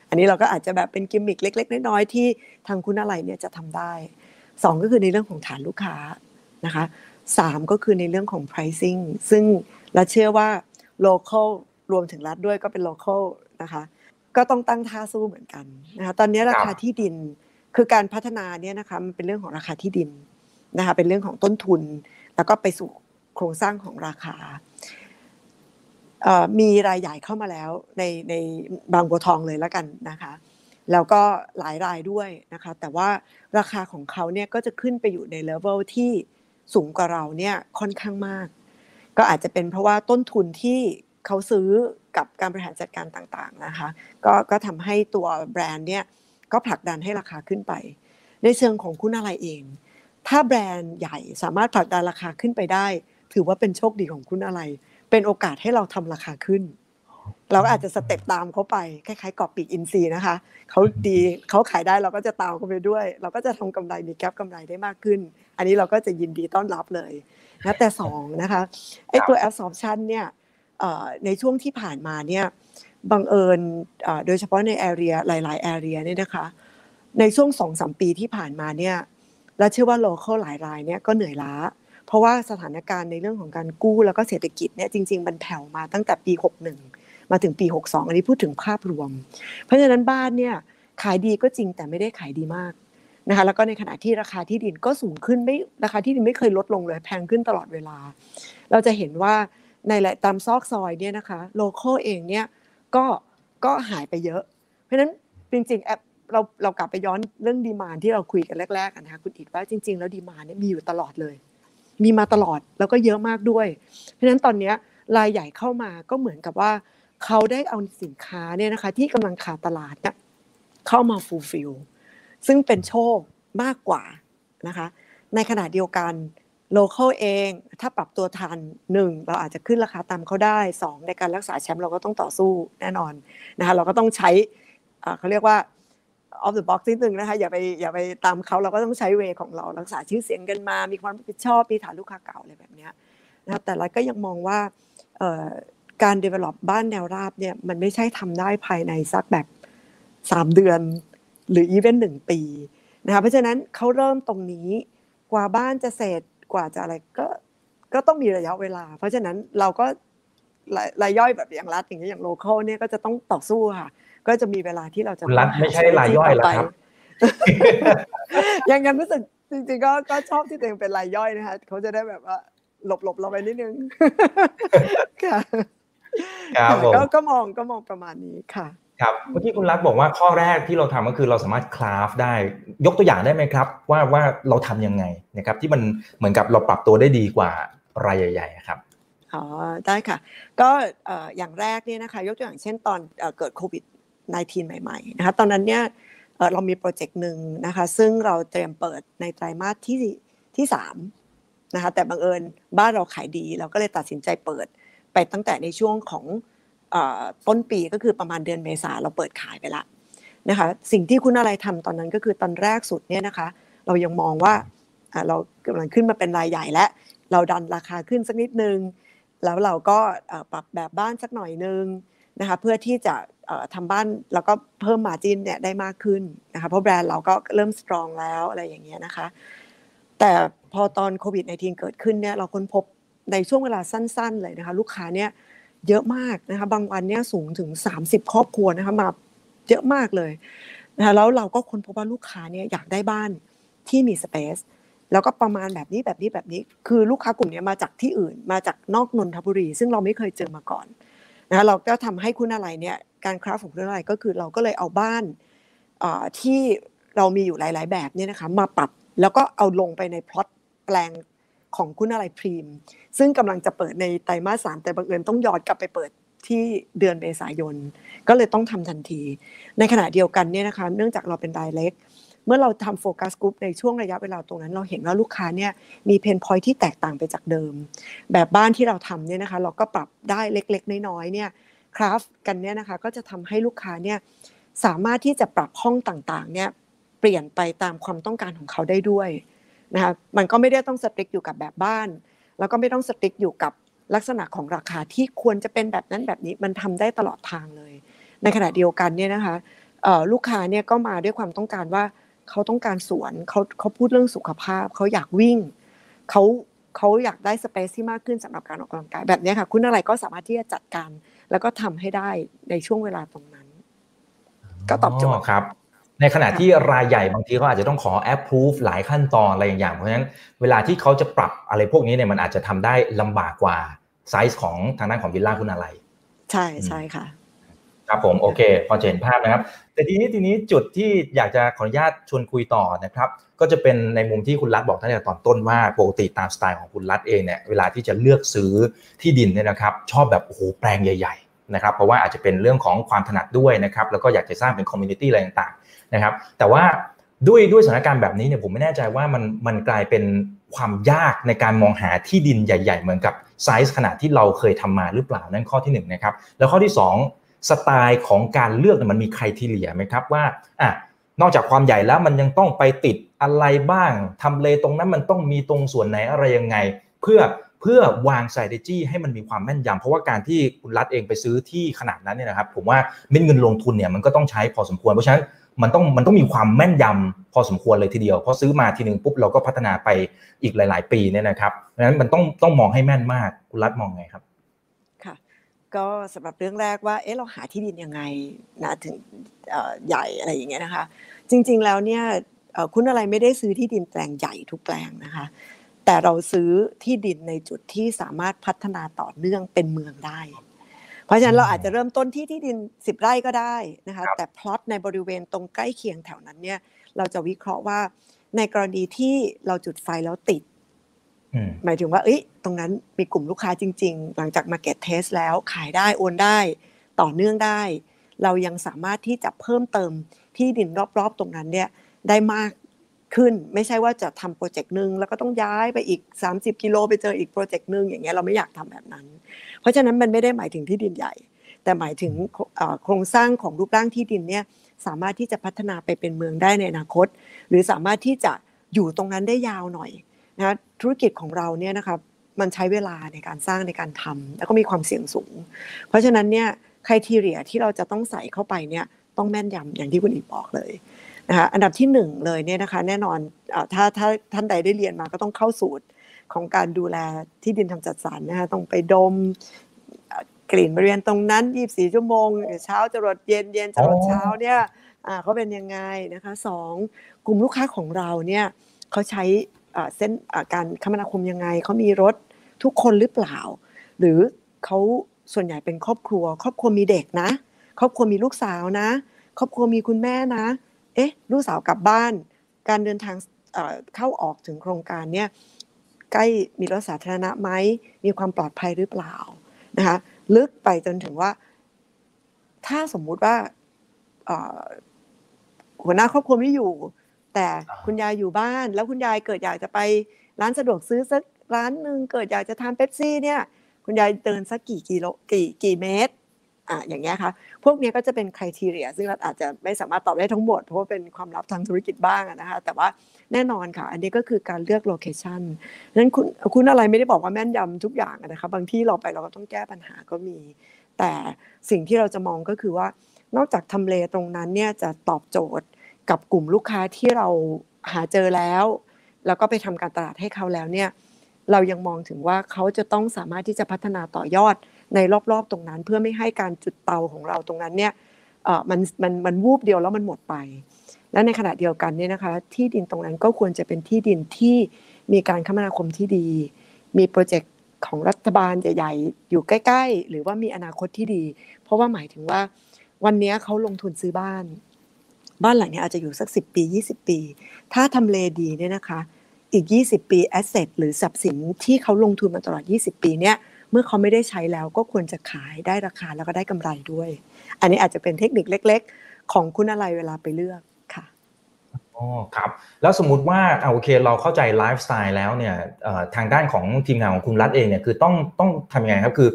อันนี้เราก็อาจจะแบบเป็นกิมมิคเล็ก ๆ น้อยๆที่ทางคุณาลัยเนี่ยจะทำได้ สองก็คือในเรื่องของฐานลูกค้านะคะสามก็คือในเรื่องของ pricing ซึ่งเราเชื่อว่า local รวมถึงรัฐด้วยก็เป็น local นะคะ ก็ต้องตั้งท่าสู้เหมือนกันนะคะ ตอนนี้ราคาที่ดินคือการพัฒนาเนี่ยนะคะมันเป็นเรื่องของราคาที่ดินนะคะ เป็นเรื่องของต้นทุน แล้วก็ไปสู่โครงสร้างของราคา มีรายใหญ่เข้ามาแล้วในในบางบัวทองเลยแล้วกันนะคะ แล้วก็หลายรายด้วยนะคะ แต่ว่าราคาของเขาเนี่ยก็จะขึ้นไปอยู่ในเลเวลที่สูงกว่าเราเนี่ยค่อนข้างมาก ก็อาจจะเป็นเพราะว่าต้นทุนที่เขาซื้อกับการบริหารจัดการต่างๆนะคะ ก็ก็ทำให้ตัวแบรนด์เนี่ยก็ผลักดันให้ราคาขึ้นไป ในเชิงของคุณอะไรเอง ถ้าแบรนด์ใหญ่สามารถผลักดันราคาขึ้นไปได้ ถือว่าเป็นโชคดีของคุณอะไร เป็นโอกาสให้เราทำราคาขึ้น เราก็อาจจะ step ตามเขาไปคล้ายๆเกาะปีกอินทรีนะคะเขาดีเขาขายได้เราก็จะตามเขาไปด้วย เราก็จะทำกำไรมี gap กำไรได้มากขึ้น อันนี้เราก็จะยินดีต้อนรับเลยนะแต่สองนะคะไอ้ตัว absorption เนี่ยในช่วงที่ผ่านมาเนี่ยบังเอิญโดยเฉพาะใน area หลายๆ area เนี่ยนะคะในช่วงสองสามปีที่ผ่านมาเนี่ยเราเชื่อว่า local หลายรายเนี่ยก็เหนื่อยล้า เพราะว่าสถานการณ์ในเรื่องของการกู้แล้วก็เศรษฐกิจเนี่ยจริง ๆ มันแผ่วมาตั้งแต่ปี 61 มาถึงปี 62 อันนี้พูดถึงภาพรวม เพราะฉะนั้นบ้านเนี่ยขายดีก็จริงแต่ไม่ได้ขายดีมากนะคะแล้วก็ในขณะที่ราคาที่ดินก็สูงขึ้นไม่ราคาที่ดินไม่เคยลดลงเลยแพงขึ้นตลอดเวลา เราจะเห็นว่าในตามซอกซอยเนี่ยนะคะ local เองเนี่ยก็ก็หายไปเยอะ เพราะฉะนั้นจริงๆแอปเราเรากลับไปย้อนเรื่อง demand ที่เราคุยกันแรกๆนะคะคุณอิกว่าจริง ๆ แล้ว demand เนี่ยมีอยู่ตลอดเลย มีมาตลอดแล้วก็เยอะมากด้วย เพราะฉะนั้นตอนนี้รายใหญ่เข้ามาก็เหมือนกับว่า เขาได้เอาสินค้าเนี่ยนะคะ ที่กำลังขาดตลาดเนี่ยเข้ามา fulfill ซึ่งเป็นโชคมากกว่านะคะ ในขณะเดียวกัน local เองถ้าปรับตัวทันหนึ่งเราอาจจะขึ้นราคาตามเขาได้สองในการรักษาแชมป์เราก็ต้องต่อสู้แน่นอนนะคะเราก็ต้องใช้เขาเรียกว่า off the box นิดนึงนะคะอย่าไปอย่าไปตามเขาเราก็ต้องใช้ way ของเรารักษาชื่อเสียงกันมา มีความรับผิดชอบมีฐานลูกค้าเก่าอะไรแบบนี้นะแต่เราก็ยังมองว่า การ develop บ้านแนวราบเนี่ยมันไม่ใช่ทำได้ภายในสักแบบสามเดือน หรืออีเวนต์หนึ่งปีนะคะเพราะฉะนั้นเขาเริ่มตรงนี้กว่าบ้านจะเสร็จกว่าจะอะไรก็ก็ต้องมีระยะเวลา เพราะฉะนั้นเราก็รายย่อยแบบอย่างรัตน์อย่างเงี้ยอย่าง local เนี่ยก็จะต้องต่อสู้ค่ะ ก็จะมีเวลาที่เราจะรัตน์ไม่ใช่รายย่อยแล้วครับยังยังรู้สึกจริงๆก็ก็ชอบที่ตัวเองเป็นรายย่อยนะคะเขาจะได้แบบว่าหลบหลบเราไปนิดนึงค่ะ ก็ก็มองก็มองประมาณนี้ค่ะ ครับเมื่อกี้คุณรักบอกว่าข้อแรกที่เราทำก็คือเราสามารถคราฟได้ ยกตัวอย่างได้ไหมครับ ว่าว่าเราทํำยังไงนะครับ ที่มันเหมือนกับเราปรับตัวได้ดีกว่ารายใหญ่ๆครับอ๋อได้ค่ะ ก็อย่างแรกเนี่ยนะคะ ยกตัวอย่างเช่นตอนเกิดโควิด -19 ใหม่ๆนะคะตอนนั้นเนี่ยเรามีโปรเจกต์หนึ่งนะคะ ซึ่งเราเตรียมเปิดในไตรมาสที่ที่สามนะคะแต่บังเอิญบ้านเราขายดี เราก็เลยตัดสินใจเปิด ไปตั้งแต่ในช่วงของต้นปีก็คือประมาณเดือนเมษาเราเปิดขายไปละนะคะสิ่งที่คุณอะไรทำตอนนั้นก็คือตอนแรกสุดเนี่ยนะคะเรายังมองว่าเรากำลังขึ้นมาเป็นรายใหญ่แล้วเราดันราคาขึ้นสักนิดนึง แล้วเราก็ปรับแบบบ้านสักหน่อยนึงนะคะเพื่อที่จะทำบ้านแล้วก็เพิ่มมาจินเนี่ยได้มากขึ้นนะคะเพราะแบรนด์เราก็เริ่มสตรองแล้วอะไรอย่างเงี้ยนะคะแต่พอตอนโควิด -19 เกิดขึ้นเนี่ยเราค้นพบ ในช่วงเวลาสั้นๆเลยนะคะ ลูกค้าเนี่ยเยอะมากนะคะ บางวันเนี่ยสูงถึง 30 ครอบครัวนะคะมาเยอะมากเลยนะคะแล้วเราก็ค้นพบว่าลูกค้าเนี่ยอยากได้บ้านที่มีสเปซแล้วก็ประมาณแบบนี้แบบนี้แบบนี้ คือลูกค้ากลุ่มนี้มาจากที่อื่น มาจากนอกนนทบุรี ซึ่งเราไม่เคยเจอมาก่อนนะเราก็ทำให้คุณอะไรเนี่ยการคราฟของคุณอะไรก็คือเราก็เลยเอาบ้านที่เรามีอยู่หลาย ๆ แบบเนี่ยนะคะมาปรับแล้วก็เอาลงไปในพล็อตแปลง ของคุณอะไรพรีม ซึ่งกำลังจะเปิดในไตรมาสสามแต่บังเอิญต้องย้อนกลับไปเปิดที่เดือนเมษายน ก็เลยต้องทำทันที ในขณะเดียวกันเนี่ยนะคะเนื่องจากเราเป็นรายเล็ก เมื่อเราทำโฟกัสกลุ่มในช่วงระยะเวลาตรงนั้น เราเห็นว่าลูกค้าเนี่ยมีเพนพอยที่แตกต่างไปจากเดิม แบบบ้านที่เราทำเนี่ยนะคะเราก็ปรับได้เล็กๆ น้อยๆเนี่ยคราฟกันเนี่ยนะคะก็จะทำให้ลูกค้าเนี่ยสามารถที่จะปรับห้องต่างๆเนี่ยเปลี่ยนไปตามความต้องการของเขาได้ด้วย นะคะมันก็ไม่ได้ต้องสติ๊กอยู่กับแบบบ้าน แล้วก็ไม่ต้องสติ๊กอยู่กับลักษณะของราคาที่ควรจะเป็นแบบนั้นแบบนี้มันทำได้ตลอดทางเลย ในขณะเดียวกันเนี่ยนะคะลูกค้าเนี่ยก็มาด้วยความต้องการว่าเขาต้องการสวนเขาเขาพูดเรื่องสุขภาพเขาอยากวิ่งเขาเขาอยากได้สเปซที่มากขึ้นสำหรับการออกกำลังกายแบบนี้ค่ะ คุณอะไรก็สามารถที่จะจัดการ แล้วก็ทำให้ได้ในช่วงเวลาตรงนั้น ก็ตอบโจทย์ครับ ในขณะที่รายใหญ่บางทีเขาอาจจะต้องขอแอปพูฟหลายขั้นตอนอะไรอย่าง เพราะฉะนั้นเวลาที่เขาจะปรับอะไรพวกนี้เนี่ยมันอาจจะทำได้ลำบากกว่าไซส์ของทางด้านของวิลล่าคุณาลัย ใช่ใช่ค่ะ ครับผมโอเค พอจะเห็นภาพนะครับ แต่ทีนี้ทีนี้จุดที่อยากจะขออนุญาตชวนคุยต่อนะครับ ก็จะเป็นในมุมที่คุณรัตน์บอกตั้งแต่ตอนต้นว่าปกติตามสไตล์ของคุณรัตน์เองเนี่ยเวลาที่จะเลือกซื้อที่ดินเนี่ยนะครับ ชอบแบบโอ้โหแปลงใหญ่ ๆ นะครับ เพราะว่าอาจจะเป็นเรื่องของความถนัดด้วยนะครับ แล้วก็อยากจะสร้างเป็น community อะไรต่างๆ นะครับ แต่ว่าด้วยด้วยสถานการณ์แบบนี้เนี่ยผมไม่แน่ใจว่ามันมันกลายเป็นความยากในการมองหาที่ดินใหญ่ ๆ เหมือนกับไซส์ขนาดที่เราเคยทำมาหรือเปล่านั่นข้อที่1นนะครับแล้วข้อที่ 2 สไตล์ของการเลือกมันมีใครที่เหลียไหมครับว่าอะนอกจากความใหญ่แล้วมันยังต้องไปติดอะไรบ้างทำเลตรงนั้นมันต้องมีตรงส่วนไหนอะไรยังไง เพื่อ พื่อวาง strategy ให้มันมีความแม่นยำเพราะว่าการที่คุณรัฐเองไปซื้อที่ขนาดนั้นเนี่ยนะครับผมว่าเม็ดเงินลงทุนเนี่ยมันก็ต้องใช้พอสมควร เพราะฉะนั้นมันต้องมันต้องมีความแม่นยำพอสมควรเลยทีเดียวเพอซื้อมาทีหนึ่งปุ๊บเราก็พัฒนาไปอีกหลาย ๆ ปีเนี่ยนะครับเพราะฉะนั้นมันต้องต้องมองให้แม่นมากคุณรัฐมองไงครับค่ะก็สำหรับเรื่องแรกว่าเอ๊ะเราหาที่ดินยังไงนะถึงใหญ่อะไรอย่างเงี้ยนะคะ จริง ๆ แล้วเนี่ยคุณอะไรไม่ได้ซื้อที่ดินแปลงใหญ่ทุกแปลงนะคะ แต่เราซื้อที่ดินในจุดที่สามารถพัฒนาต่อเนื่องเป็นเมืองได้ เพราะฉะนั้นเราอาจจะเริ่มต้นที่ที่ดินสิบไร่ก็ได้นะคะ แต่พลอตในบริเวณตรงใกล้เคียงแถวนั้นเนี่ย เราจะวิเคราะห์ว่าในกรณีที่เราจุดไฟแล้วติด หมายถึงว่า เอ้ย ตรงนั้นมีกลุ่มลูกค้าจริง ๆ หลังจาก market test แล้วขายได้โอนได้ ต่อเนื่องได้ เรายังสามารถที่จะเพิ่มเติมที่ดินรอบๆ ตรงนั้นเนี่ยได้มาก ขึ้น ไม่ใช่ว่าจะทำ project หนึ่งแล้วก็ต้องย้ายไปอีก 30 กิโลไปเจออีกโปรเจกต์หนึ่งอย่างเงี้ยเราไม่อยากทำแบบนั้น เพราะฉะนั้นมันไม่ได้หมายถึงที่ดินใหญ่ แต่หมายถึงโครงสร้างของรูปร่างที่ดินเนี่ยสามารถที่จะพัฒนาไปเป็นเมืองได้ในอนาคต หรือสามารถที่จะอยู่ตรงนั้นได้ยาวหน่อยนะธุรกิจของเราเนี่ยนะครับมันใช้เวลาในการสร้างในการทำแล้วก็มีความเสี่ยงสูง เพราะฉะนั้นเนี่ยคุณทีเรียที่เราจะต้องใส่เข้าไปเนี่ยต้องแม่นยำอย่างที่คุณอีบอกเลย นะคะอันดับที่หนึ่งเลยเนี่ยนะคะแน่นอนถ้าถ้าท่านใดได้เรียนมาก็ต้องเข้าสูตรของการดูแลที่ดินทำจัดสรรนะคะต้องไปดมกลิ่นบริเวณตรงนั้น 24 ชั่วโมง เช้าจะรดเย็นเย็นจะรดเช้าเนี่ยเขาเป็นยังไงนะคะสองกลุ่มลูกค้าของเราเนี่ยเขาใช้เส้นการคมนาคมยังไงเขามีรถทุกคนหรือเปล่า หรือเขาส่วนใหญ่เป็นครอบครัว ครอบครัวมีเด็กนะ ครอบครัวมีลูกสาวนะ ครอบครัวมีคุณแม่นะ เอ๊ะ ลูกสาวกลับบ้าน การเดินทางเข้าออกถึงโครงการเนี่ยใกล้มีรถสาธารณะไหมมีความปลอดภัยหรือเปล่านะคะลึกไปจนถึงว่า ถ้าสมมุติว่าหัวหน้าครอบครัวไม่อยู่ แต่คุณยายอยู่บ้าน แล้วคุณยายเกิดอยากจะไปร้านสะดวกซื้อสักร้านหนึ่งเกิดอยากจะทานเป๊ปซี่เนี่ย คุณยายเดินสักกี่กิโลกี่กี่เมตร อะอย่างเงี้ยค่ะ พวกนี้ก็จะเป็นคุณทีเรีย ซึ่งเราอาจจะไม่สามารถตอบได้ทั้งหมด เพราะว่าเป็นความลับทางธุรกิจบ้างนะคะ แต่ว่าแน่นอนค่ะ อันนี้ก็คือการเลือกโลเคชันนั้นคุณคุณอะไรไม่ได้บอกว่าแม่นยำทุกอย่างนะคะ บางที่เราไปเราก็ต้องแก้ปัญหาก็มี แต่สิ่งที่เราจะมองก็คือว่านอกจากทำเลตรงนั้นเนี่ยจะตอบโจทย์กับกลุ่มลูกค้าที่เราหาเจอแล้ว แล้วก็ไปทำการตลาดให้เขาแล้วเนี่ยเรายังมองถึงว่าเขาจะต้องสามารถที่จะพัฒนาต่อยอด ในรอบๆตรงนั้น เพื่อไม่ให้การจุดเตาของเราตรงนั้นเนี่ยมันมันมันวูบเดียวแล้วมันหมดไป และในขณะเดียวกันเนี่ยนะคะ ที่ดินตรงนั้นก็ควรจะเป็นที่ดินที่มีการคมนาคมที่ดี มีโปรเจกต์ของรัฐบาลใหญ่ๆ อยู่ใกล้ ๆ หรือว่ามีอนาคตที่ดี เพราะว่าหมายถึงว่าวันนี้เขาลงทุนซื้อบ้าน บ้านหลังนี้อาจจะอยู่สักสิปี 20 ปี ถ้าทำเลดีเนี่ยนะคะ อีก 20 ปี asset หรือทรัพย์สินที่เขาลงทุนมาตลอด 20 ปีเนี่ย เมื่อเขาไม่ได้ใช้แล้วก็ควรจะขายได้ราคาแล้วก็ได้กำไรด้วย อันนี้อาจจะเป็นเทคนิคเล็ก ๆ ของคุณาลัยเวลาไปเลือกค่ะอ๋อครับ แล้วสมมุติว่าโอเคเราเข้าใจไลฟ์สไตล์แล้วเนี่ยทางด้านของทีมงานของคุณรัตน์เองเนี่ยคือต้องต้องทำยังไงครับคือ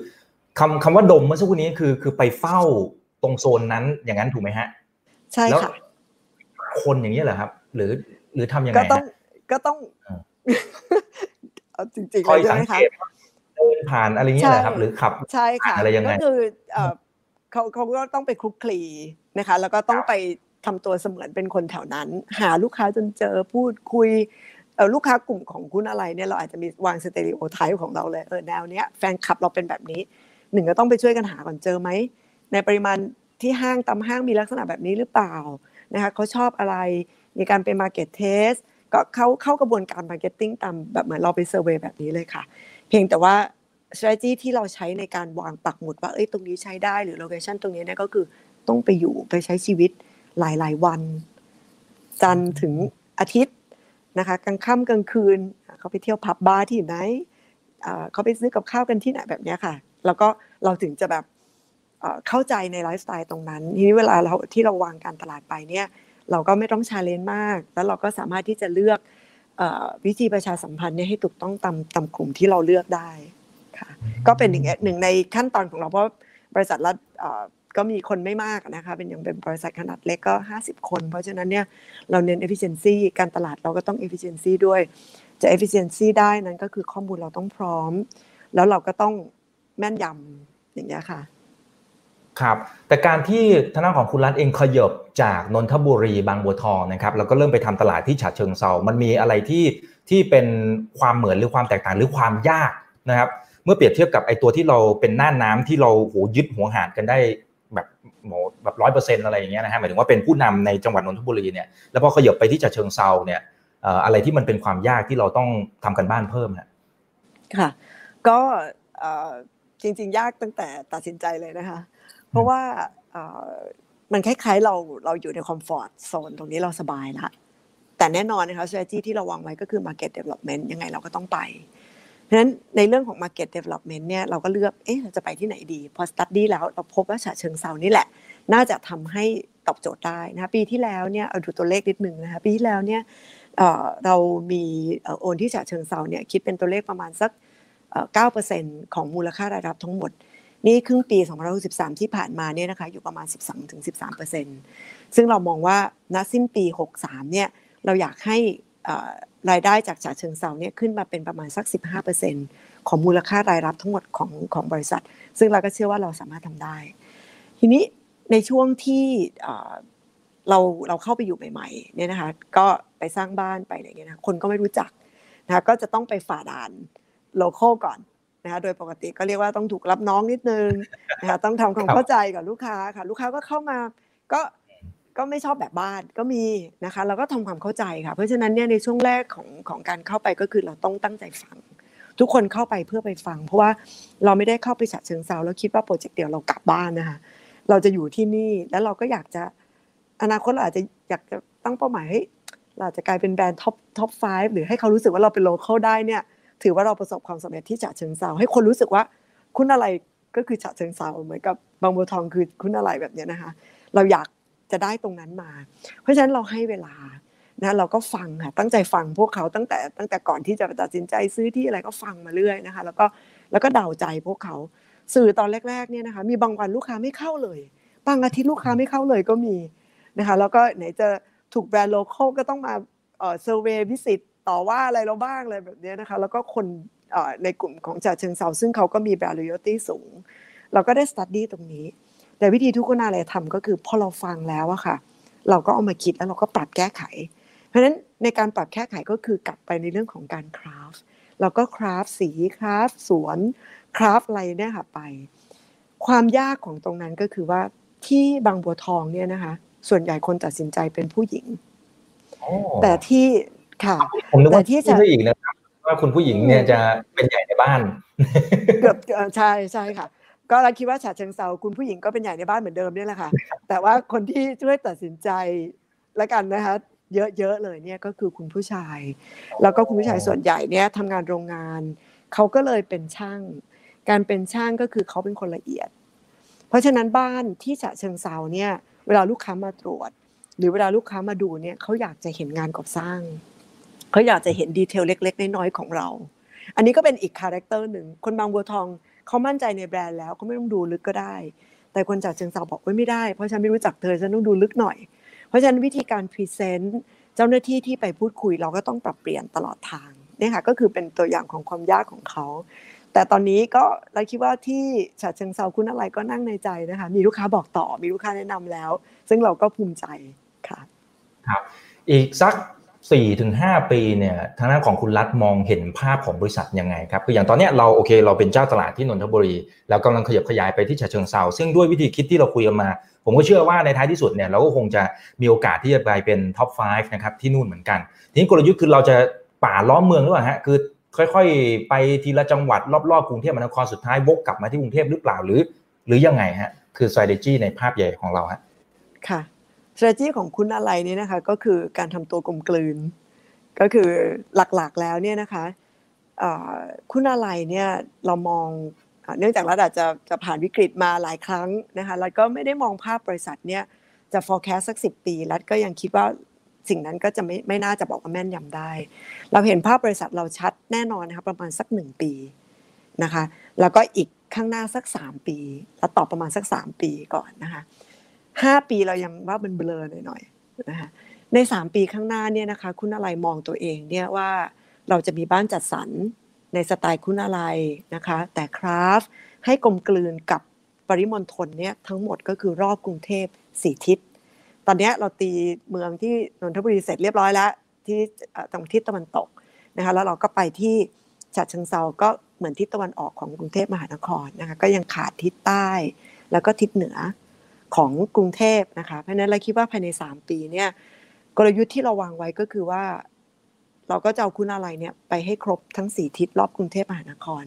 คำคำว่าดมเมื่อสักครู่นี้คือคือไปเฝ้าตรงโซนนั้นอย่างนั้นถูกไหมฮะ ใช่ค่ะคนอย่างนี้เหรอครับ หรือหรือทำยังไงก็ต้องก็ต้องเอาจริงๆคอยสังเกต เดินผ่านอะไรเงี้ยนะครับ หรือขับใช่ค่ะอะไรยังไงก็คือเขาเขาก็ต้องไปคลุกคลีนะคะ แล้วก็ต้องไปทำตัวเสมือนเป็นคนแถวนั้น หาลูกค้าจนเจอพูดคุยลูกค้ากลุ่มของคุณอะไรเนี่ยเราอาจจะมีวางสเตอริโอไทป์ของเราเลยเออแนวเนี้ยแฟนคลับเราเป็นแบบนี้หนึ่งก็ต้องไปช่วยกันหาก่อนเจอไหมในปริมาณที่ห้างตามห้างมีลักษณะแบบนี้หรือเปล่านะคะเขาชอบอะไรมีการไป market test ก็เข้าเข้ากระบวนการ marketing ตามแบบเหมือนเราไป survey แบบนี้เลยค่ะ เพียงแต่ว่า strategy ที่เราใช้ในการวางปักหมุดว่าเอ้ยตรงนี้ใช้ได้หรือ location ตรงนี้เนี่ยก็คือต้องไปอยู่ไปใช้ชีวิตหลาย ๆ วัน จันทร์ถึงอาทิตย์นะคะกลางค่ำกลางคืน เขาไปเที่ยวผับบาร์ที่ไหนเขาไปซื้อกับข้าวกันที่ไหนแบบนี้ค่ะ แล้วก็เราถึงจะแบบเข้าใจในไลฟ์สไตล์ตรงนั้นทีนี้เวลาเราที่เราวางการตลาดไปเนี่ย เราก็ไม่ต้อง challenge มาก แล้วเราก็สามารถที่จะเลือก วิธีประชาสัมพันธ์เนี่ยให้ถูกต้องตามตามกลุ่มที่เราเลือกได้ค่ะก็เป็นหนึ่งหนึ่งในขั้นตอนของเราเพราะบริษัทรัตน์ก็มีคนไม่มากนะคะเป็นอย่างเป็นบริษัทขนาดเล็กก็ 50 คน เพราะฉะนั้นเนี่ยเราเน้น efficiency การตลาดเราก็ต้อง efficiency ด้วยจะ efficiency ได้นั้นก็คือข้อมูลเราต้องพร้อม แล้วเราก็ต้องแม่นยำอย่างเงี้ยค่ะ ครับแต่การที่ทางด้านของคุณรัฐเองขยบจากนนทบุรีบางบัวทองนะครับแล้วก็เริ่มไปทำตลาดที่ฉะเชิงเซามันมีอะไรที่ที่เป็นความเหมือนหรือความแตกต่างหรือความยากนะครับ เมื่อเปรียบเทียบกับไอ้ตัวที่เราเป็นหน่านน้าที่เราโหยึดหัวหาดกันได้แบบโหแบบร้อยเปอร์เซ็นต์อะไรอย่างเงี้ยนะฮะหมายถึงว่าเป็นผู้นำในจังหวัดนนทบุรีเนี่ยแล้วพอขยับไปที่ฉะเชิงเทราเนี่ยอะไรที่มันเป็นความยากที่เราต้องทำการบ้านเพิ่มค่ะ ก็จริง ๆ ยากตั้งแต่ตัดสินใจเลยนะคะ เพราะว่ามันคล้ายๆเราเราอยู่ใน comfort zone ตรงนี้เราสบายละแต่แน่นอนนะคะ strategy ที่เราวางไว้ก็คือ market development ยังไงเราก็ต้องไปเพราะฉะนั้นในเรื่องของ market development เนี่ยเราก็เลือกเอ๊ะเราจะไปที่ไหนดี พอ study แล้วเราพบว่าฉะเชิงเซานี่แหละ น่าจะทำให้ตอบโจทย์ได้นะปีที่แล้วเนี่ยเอาดูตัวเลขนิดหนึ่งนะคะปีที่แล้วเนี่ยเรามีโอนที่ฉะเชิงเซาเนี่ยคิดเป็นตัวเลขประมาณสัก9%ของมูลค่ารายรับทั้งหมด นี่ครึ่งปี2063 ที่ผ่านมาเนี่ยนะคะอยู่ประมาณ 12-13%ซึ่งเรามองว่าณสิ้นปี 63 เนี่ยเราอยากให้รายได้จากฉาเชิงเซาเนี่ยขึ้นมาเป็นประมาณสัก 15%ของมูลค่ารายรับทั้งหมดของของบริษัท ซึ่งเราก็เชื่อว่าเราสามารถทำได้ ทีนี้ในช่วงที่เราเราเข้าไปอยู่ใหม่ๆเนี่ยนะคะก็ไปสร้างบ้านไปอะไรเงี้ยนะคนก็ไม่รู้จักนะคะก็จะต้องไปฝ่าด่านโลเคอลก่อน นะคะโดยปกติก็เรียกว่าต้องถูกรับน้องนิดนึงนะคะต้องทำความเข้าใจกับลูกค้าค่ะ ลูกค้าก็เข้ามาก็ก็ไม่ชอบแบบบ้านก็มีนะคะเราก็ทำความเข้าใจค่ะ เพราะฉะนั้นเนี่ยในช่วงแรกของของการเข้าไปก็คือเราต้องตั้งใจฟัง ทุกคนเข้าไปเพื่อไปฟัง เพราะว่าเราไม่ได้เข้าไปฉะเชิงเทราแล้วคิดว่า project เดียวเรากลับบ้านนะคะเราจะอยู่ที่นี่แล้วเราก็อยากจะอนาคตเราอาจจะอยากจะตั้งเป้าหมายให้เราจะกลายเป็นแบรนด์ top top 5หรือให้เขารู้สึกว่าเราเป็น local ได้เนี่ย ถือว่าเราประสบความสำเร็จที่ฉะเชิงเทราให้คนรู้สึกว่าคุณาลัยก็คือฉะเชิงเทราเหมือนกับบางบัวทองคือคุณาลัยอะไรแบบนี้นะคะ เราอยากจะได้ตรงนั้นมา เพราะฉะนั้นเราให้เวลานะเราก็ฟังค่ะตั้งใจฟังพวกเขาตั้งแต่ตั้งแต่ก่อนที่จะตัดสินใจซื้อที่อะไรก็ฟังมาเรื่อยนะคะ แล้วก็แล้วก็เดาใจพวกเขาสื่อตอนแรกๆเนี่ยนะคะมีบางวันลูกค้าไม่เข้าเลยบางอาทิตย์ลูกค้าไม่เข้าเลยก็มีนะคะแล้วก็ไหนจะถูกแบรนด์ local ก็ต้องมาเออ survey visit ต่อว่าอะไรเราบ้างอะไรแบบนี้นะคะ แล้วก็คนในกลุ่มของจ่าเชิงเซาซึ่งเขาก็มีแบรนด์ loyalty สูง เราก็ได้สตัดดี้ตรงนี้ แต่วิธีทุกคนอะไรทำก็คือพอเราฟังแล้วอะค่ะ เราก็เอามาคิดแล้วเราก็ปรับแก้ไข เพราะฉะนั้นในการปรับแก้ไขก็คือกลับไปในเรื่องของการคราฟเราก็คราฟสีคราฟสวนคราฟอะไรเนี่ยค่ะไป ความยากของตรงนั้นก็คือว่าที่บางบัวทองเนี่ยนะคะ ส่วนใหญ่คนตัดสินใจเป็นผู้หญิง แต่ที่ ค่ะผมนึกว่าที่จะอีกนะครับว่าคุณผู้หญิงเนี่ยจะเป็นใหญ่ในบ้านเกือบใช่ใช่ค่ะ ก็เราคิดว่าฉาเชิงเซาคุณผู้หญิงก็เป็นใหญ่ในบ้านเหมือนเดิมนี่แหละค่ะ แต่ว่าคนที่ช่วยตัดสินใจและกันนะคะเยอะๆเลยเนี่ยก็คือคุณผู้ชาย แล้วก็คุณผู้ชายส่วนใหญ่เนี่ยทำงานโรงงานเขาก็เลยเป็นช่าง การเป็นช่างก็คือเขาเป็นคนละเอียด เพราะฉะนั้นบ้านที่ฉะเชิงเซาเนี่ยเวลาลูกค้ามาตรวจ หรือเวลาลูกค้ามาดูเนี่ยเขาอยากจะเห็นงานก่อสร้าง เขาอยากจะเห็น detail เล็ก ๆ น้อยๆของเรา อันนี้ก็เป็นอีก character หนึ่ง คนบางบัวทองเขามั่นใจในแบรนด์แล้วเขาไม่ต้องดูลึกก็ได้ แต่คนฉะเชิงเทราบอกว่าไม่ได้ เพราะฉันไม่รู้จักเธอฉันต้องดูลึกหน่อย เพราะฉะนั้นวิธีการ present เจ้าหน้าที่ที่ไปพูดคุยเราก็ต้องปรับเปลี่ยนตลอดทางนี่ค่ะก็คือเป็นตัวอย่างของความยากของเขา แต่ตอนนี้ก็เราคิดว่าที่ฉะเชิงเซาคุณอะไรก็นั่งในใจนะคะ มีลูกค้าบอกต่อ มีลูกค้าแนะนำแล้ว ซึ่งเราก็ภูมิใจค่ะ ครับ อีกสัก สี่ถึงห้าปีเนี่ยทางด้านของคุณรัฐมองเห็นภาพของบริษัทยังไงครับคืออย่างตอนนี้เราโอเคเราเป็นเจ้าตลาดที่นนทบุรี แล้วกำลังขยับขยายไปที่ฉะเชิงเซาซึ่งด้วยวิธีคิดที่เราคุยกันมา ผมก็เชื่อว่าในท้ายที่สุดเนี่ยเราก็คงจะมีโอกาสที่จะไปเป็นท็อป 5 นะครับที่นู่นเหมือนกัน ทีนี้กลยุทธ์คือเราจะป่าล้อมเมืองหรือเปล่าฮะคือค่อยๆ ไปทีละจังหวัดรอบๆกรุงเทพมหานครสุดท้ายวกกลับมาที่กรุงเทพหรือเปล่าหรือ หรือยังไงฮะคือ strategy ในภาพใหญ่ของเราฮะค่ะ strategy ของคุณอะไรนี่นะคะ ก็คือการทำตัวกลมกลืน ก็คือหลักๆแล้วเนี่ยนะคะคุณอะไรเนี่ยเรามองเนื่องจากรัฐอาจจะจะผ่านวิกฤตมาหลายครั้งนะคะแล้วก็ไม่ได้มองภาพบริษัทเนี่ยจะ forecast สักสิปีรัฐก็ยังคิดว่าสิ่งนั้นก็จะไม่ไม่น่าจะบอกว่าแม่นยำได้ เราเห็นภาพบริษัทเราชัดแน่นอนนะคะประมาณสักหนึ่งปีนะคะ แล้วก็อีกข้างหน้าสักสามปี แล้วต่อประมาณสักสามปีก่อนนะคะ ห้าปีเรายังว่ามันเบลอหน่อยๆนะคะใน3ปีข้างหน้าเนี่ยนะคะ คุณอะไรมองตัวเองเนี่ยว่าเราจะมีบ้านจัดสรรในสไตล์คุณอะไรนะคะ แต่คราฟให้กลมกลืนกับปริมณฑลเนี่ยทั้งหมดก็คือรอบกรุงเทพสี่ทิศ ตอนนี้เราตีเมืองที่นนทบุรีเสร็จเรียบร้อยแล้ว ที่ตรงทิศตะวันตกนะคะแล้วเราก็ไปที่ฉะเชิงเซาก็เหมือนทิศตะวันออกของกรุงเทพมหานครนะคะก็ยังขาดทิศใต้ แล้วก็ทิศเหนือ ของกรุงเทพนะคะ เพราะนั้นเราคิดว่าภายใน 3 ปีเนี่ยกลยุทธ์ที่เราวางไว้ก็คือว่า เราก็จะเอาคุณอะไรเนี่ยไปให้ครบทั้งสี่ทิศรอบกรุงเทพมหานคร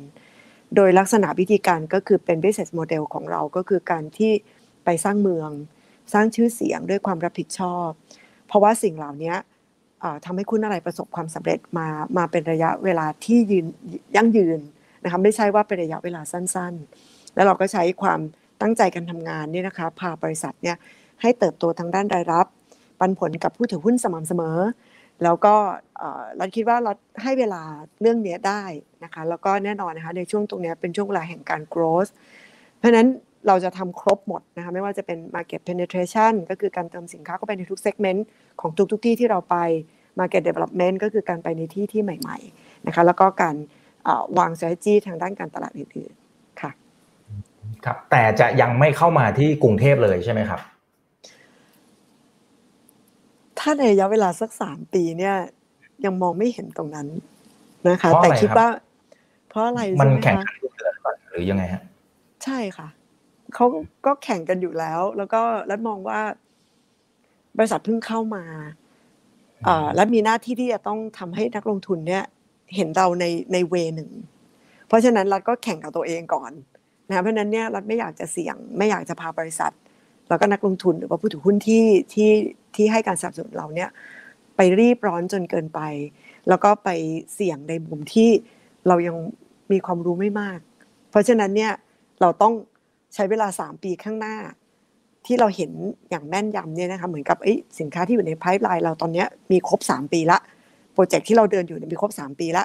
โดยลักษณะวิธีการก็คือเป็น business model ของเราก็คือการที่ไปสร้างเมือง สร้างชื่อเสียงด้วยความรับผิดชอบ เพราะว่าสิ่งเหล่านี้ทำให้คุณอะไรประสบความสำเร็จมามาเป็นระยะเวลาที่ยืนยั่งยืนนะคะไม่ใช่ว่าเป็นระยะเวลาสั้นๆ แล้วเราก็ใช้ความ ตั้งใจการทำงานเนี่ยนะคะ พาบริษัทเนี่ยให้เติบโตทางด้านรายรับ ปันผลกับผู้ถือหุ้นสม่ำเสมอ แล้วก็เราคิดว่าเราให้เวลาเรื่องนี้ได้นะคะ แล้วก็แน่นอนนะคะในช่วงตรงนี้เป็นช่วงเวลาแห่งการ growth เพราะฉะนั้นเราจะทำครบหมดนะคะไม่ว่าจะเป็น market penetration ก็คือการเติมสินค้าเข้าไปในทุก segment ของทุกๆที่ที่เราไป market development ก็คือการไปในที่ที่ใหม่ ๆ นะคะ แล้วก็การวาง strategy ทางด้านการตลาดอื่นๆ ครับ แต่จะยังไม่เข้ามาที่กรุงเทพเลยใช่ไหมครับ ถ้าในระยะเวลาสักสามปีเนี่ยยังมองไม่เห็นตรงนั้นนะคะ แต่คิดว่า เพราะอะไรมันแข่งกันเกิดก่อนหรือยังไงฮะ ใช่ค่ะเขาก็แข่งกันอยู่แล้ว แล้วก็รัฐมองว่า บริษัทเพิ่งเข้ามาอ่าและมีหน้าที่ที่จะต้องทำให้นักลงทุนเนี่ย เห็นเราในในเวหนึ่ง เพราะฉะนั้นรัฐก็แข่งกับตัวเองก่อน นะเพราะนั้นเนี่ยรัฐไม่อยากจะเสี่ยง ไม่อยากจะพาบริษัท แล้วก็นักลงทุนหรือว่าผู้ถือหุ้นที่ที่ที่ให้การสนับสนุนเราเนี่ยไปรีบร้อนจนเกินไป แล้วก็ไปเสี่ยงในมุมที่เรายังมีความรู้ไม่มาก เพราะฉะนั้นเนี่ยเราต้องใช้เวลา 3 ปีข้างหน้า ที่เราเห็นอย่างแม่นยำเนี่ยนะคะเหมือนกับสินค้าที่อยู่ในไพป์ไลน์เราตอนนี้มีครบ 3 ปีละโปรเจกต์ที่เราเดินอยู่มีครบ 3 ปีละ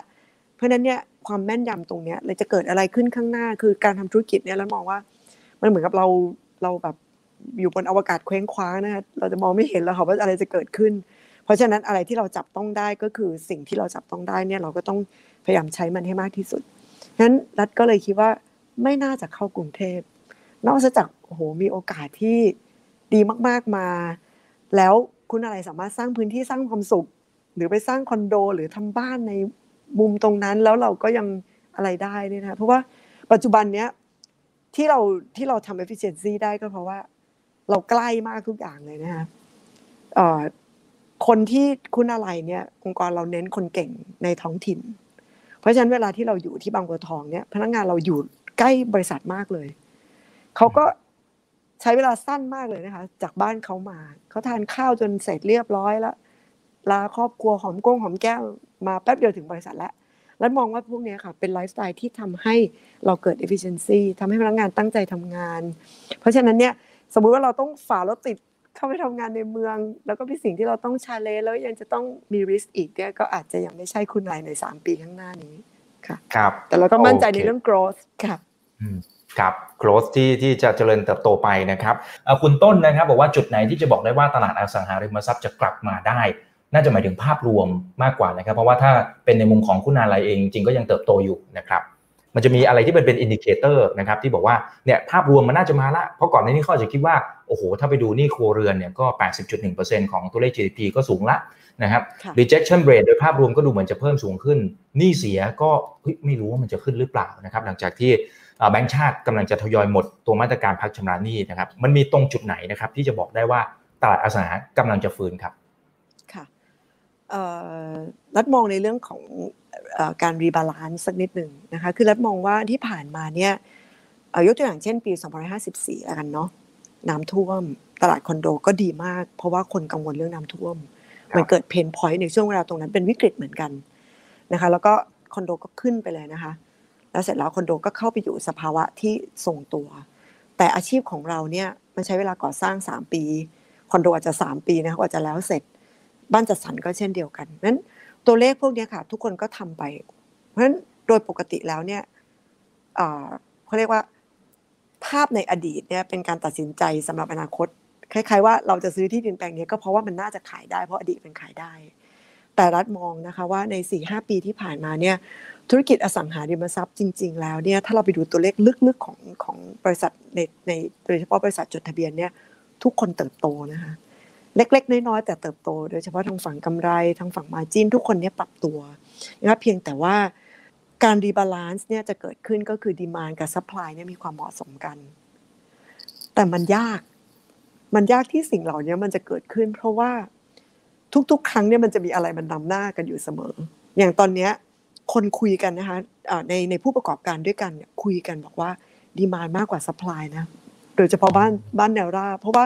เพราะนั้นเนี่ย ความแม่นยำตรงเนี้ยเลยจะเกิดอะไรขึ้นข้างหน้า คือการทำธุรกิจเนี่ยแล้วมองว่า มันเหมือนกับเราเราแบบอยู่บนอวกาศเคว้งคว้างนะเราจะมองไม่เห็นแล้วค่ะว่าอะไรจะเกิดขึ้น เพราะฉะนั้นอะไรที่เราจับต้องได้ก็คือสิ่งที่เราจับต้องได้เนี่ยเราก็ต้องพยายามใช้มันให้มากที่สุดนั้นรัฐก็เลยคิดว่าไม่น่าจะเข้ากรุงเทพ นอกจากโอ้โหมีโอกาสที่ดีมากๆมา แล้วคุณอะไรสามารถสร้างพื้นที่สร้างความสุข หรือไปสร้างคอนโด หรือทำบ้านใน มุมตรงนั้นแล้วเราก็ยังอะไรได้เนี่นะเพราะว่าปัจจุบันเนี้ยที่เราที่เราทำ efficiency ได้ก็เพราะว่า เราใกล้มากทุกอย่างเลยนะคะคนที่คุณอะไรเนี่ย องค์กรเราเน้นคนเก่งในท้องถิ่น เพราะฉะนั้นเวลาที่เราอยู่ที่บางบัวทองเนี่ย พนักงานเราอยู่ใกล้บริษัทมากเลยเขาก็ใช้เวลาสั้นมากเลยนะคะ จากบ้านเขามาเขาทานข้าวจนเสร็จเรียบร้อยแล้วลาครอบครัวหอมก้งหอมแก้ว มาแป๊บเดียวถึงบริษัทแล้วแล้วมองว่าพวกนี้ค่ะเป็นไลฟ์สไตล์ที่ทำให้เราเกิด efficiency ทำให้พนักงานตั้งใจทำงาน เพราะฉะนั้นเนี่ยสมมุติว่าเราต้องฝ่ารถติดเข้าไปทำงานในเมือง แล้วก็เป็นสิ่งที่เราต้องชาเลนแล้วยังจะต้องมีริสอีกเนี่ยก็อาจจะยังไม่ใช่คุณนายใน 3 ปีข้างหน้านี้ค่ะครับแต่เราก็มั่นใจในเรื่อง growth ค่ะครับ growth ที่ที่จะเจริญเติบโตไปนะครับคุณต้นนะครับบอกว่าจุดไหนที่จะบอกได้ว่าตลาดอสังหาริมทรัพย์จะกลับมาได้ น่าจะหมายถึงภาพรวมมากกว่านะครับ เพราะว่าถ้าเป็นในมุมของคุณาลัยเองจริงก็ยังเติบโตอยู่นะครับ มันจะมีอะไรที่เป็นเป็น indicator นะครับที่บอกว่าเนี่ยภาพรวมมันน่าจะมาละ เพราะก่อนหน้านี้เขาจะคิดว่าโอ้โหถ้าไปดูนี่ครัวเรือนเนี่ยก็ 80.1%ของตัวเลข GDP ก็สูงละนะครับ rejection rate โดยภาพรวมก็ดูเหมือนจะเพิ่มสูงขึ้นหนี้เสียก็ไม่รู้ว่ามันจะขึ้นหรือเปล่านะครับ หลังจากที่แบงก์ชาติกำลังจะทยอยหมดตัวมาตรการพักชำระหนี้นะครับ มันมีตรงจุดไหนนะครับที่จะบอกได้ว่าตลาดอสังหากำลังจะฟื้นครับค่ะ รัตน์มองในเรื่องของการ rebalance สักนิดหนึ่งนะคะคือรัตน์มองว่าที่ผ่านมาเนี่ยยกตัวอย่างเช่นปี 2554แล้วกันเนาะน้ำท่วมตลาดคอนโดก็ดีมาก เพราะว่าคนกังวลเรื่องน้ำท่วม มันเกิด pain point ในช่วงเวลาตรงนั้นเป็นวิกฤตเหมือนกันนะคะแล้วก็คอนโดก็ขึ้นไปเลยนะคะ แล้วเสร็จแล้วคอนโดก็เข้าไปอยู่สภาวะที่ทรงตัว แต่อาชีพของเราเนี่ยมันใช้เวลาก่อสร้าง 3 ปี คอนโดอาจจะ 3 ปีนะคะกว่าจะแล้วเสร็จ บ้านจัดสรรก็เช่นเดียวกันนั้นตัวเลขพวกนี้ค่ะ ทุกคนก็ทำไป เพราะฉะนั้นโดยปกติแล้วเนี่ยเขาเรียกว่า ภาพในอดีตเนี่ยเป็นการตัดสินใจสำหรับอนาคต คล้าย ๆ ว่าเราจะซื้อที่ดินแปลงนี้ก็เพราะว่ามันน่าจะขายได้เพราะอดีตเป็นขายได้ แต่รัฐมองนะคะว่าใน4ีหปีที่ผ่านมาเนี่ยธุรกิจอสังหาริมทรัพย์จริง ๆ แล้วเนี่ยถ้าเราไปดูตัวเลขลึกๆของของบริษัทในในโดยเฉพาะบริษัทจดทะเบียนเนี่ยทุกคนเติบโตนะคะ เล็ก ๆ น้อยๆแต่เติบโต โดยเฉพาะทางฝั่งกำไรทางฝั่ง margin ทุกคนเนี่ยปรับตัวนะครับเพียงแต่ว่าการ rebalance เนี่ยจะเกิดขึ้นก็คือ demand กับ supply เนี่ยมีความเหมาะสมกัน แต่มันยาก มันยากที่สิ่งเหล่านี้มันจะเกิดขึ้น เพราะว่าทุกๆ ครั้งเนี่ยมันจะมีอะไรมันนำหน้ากันอยู่เสมอ อย่างตอนเนี้ยคนคุยกันนะคะในในผู้ประกอบการด้วยกันเนี่ยคุยกันบอกว่า demand มากกว่า supply นะ โดยเฉพาะบ้านบ้านแนวราบเพราะว่า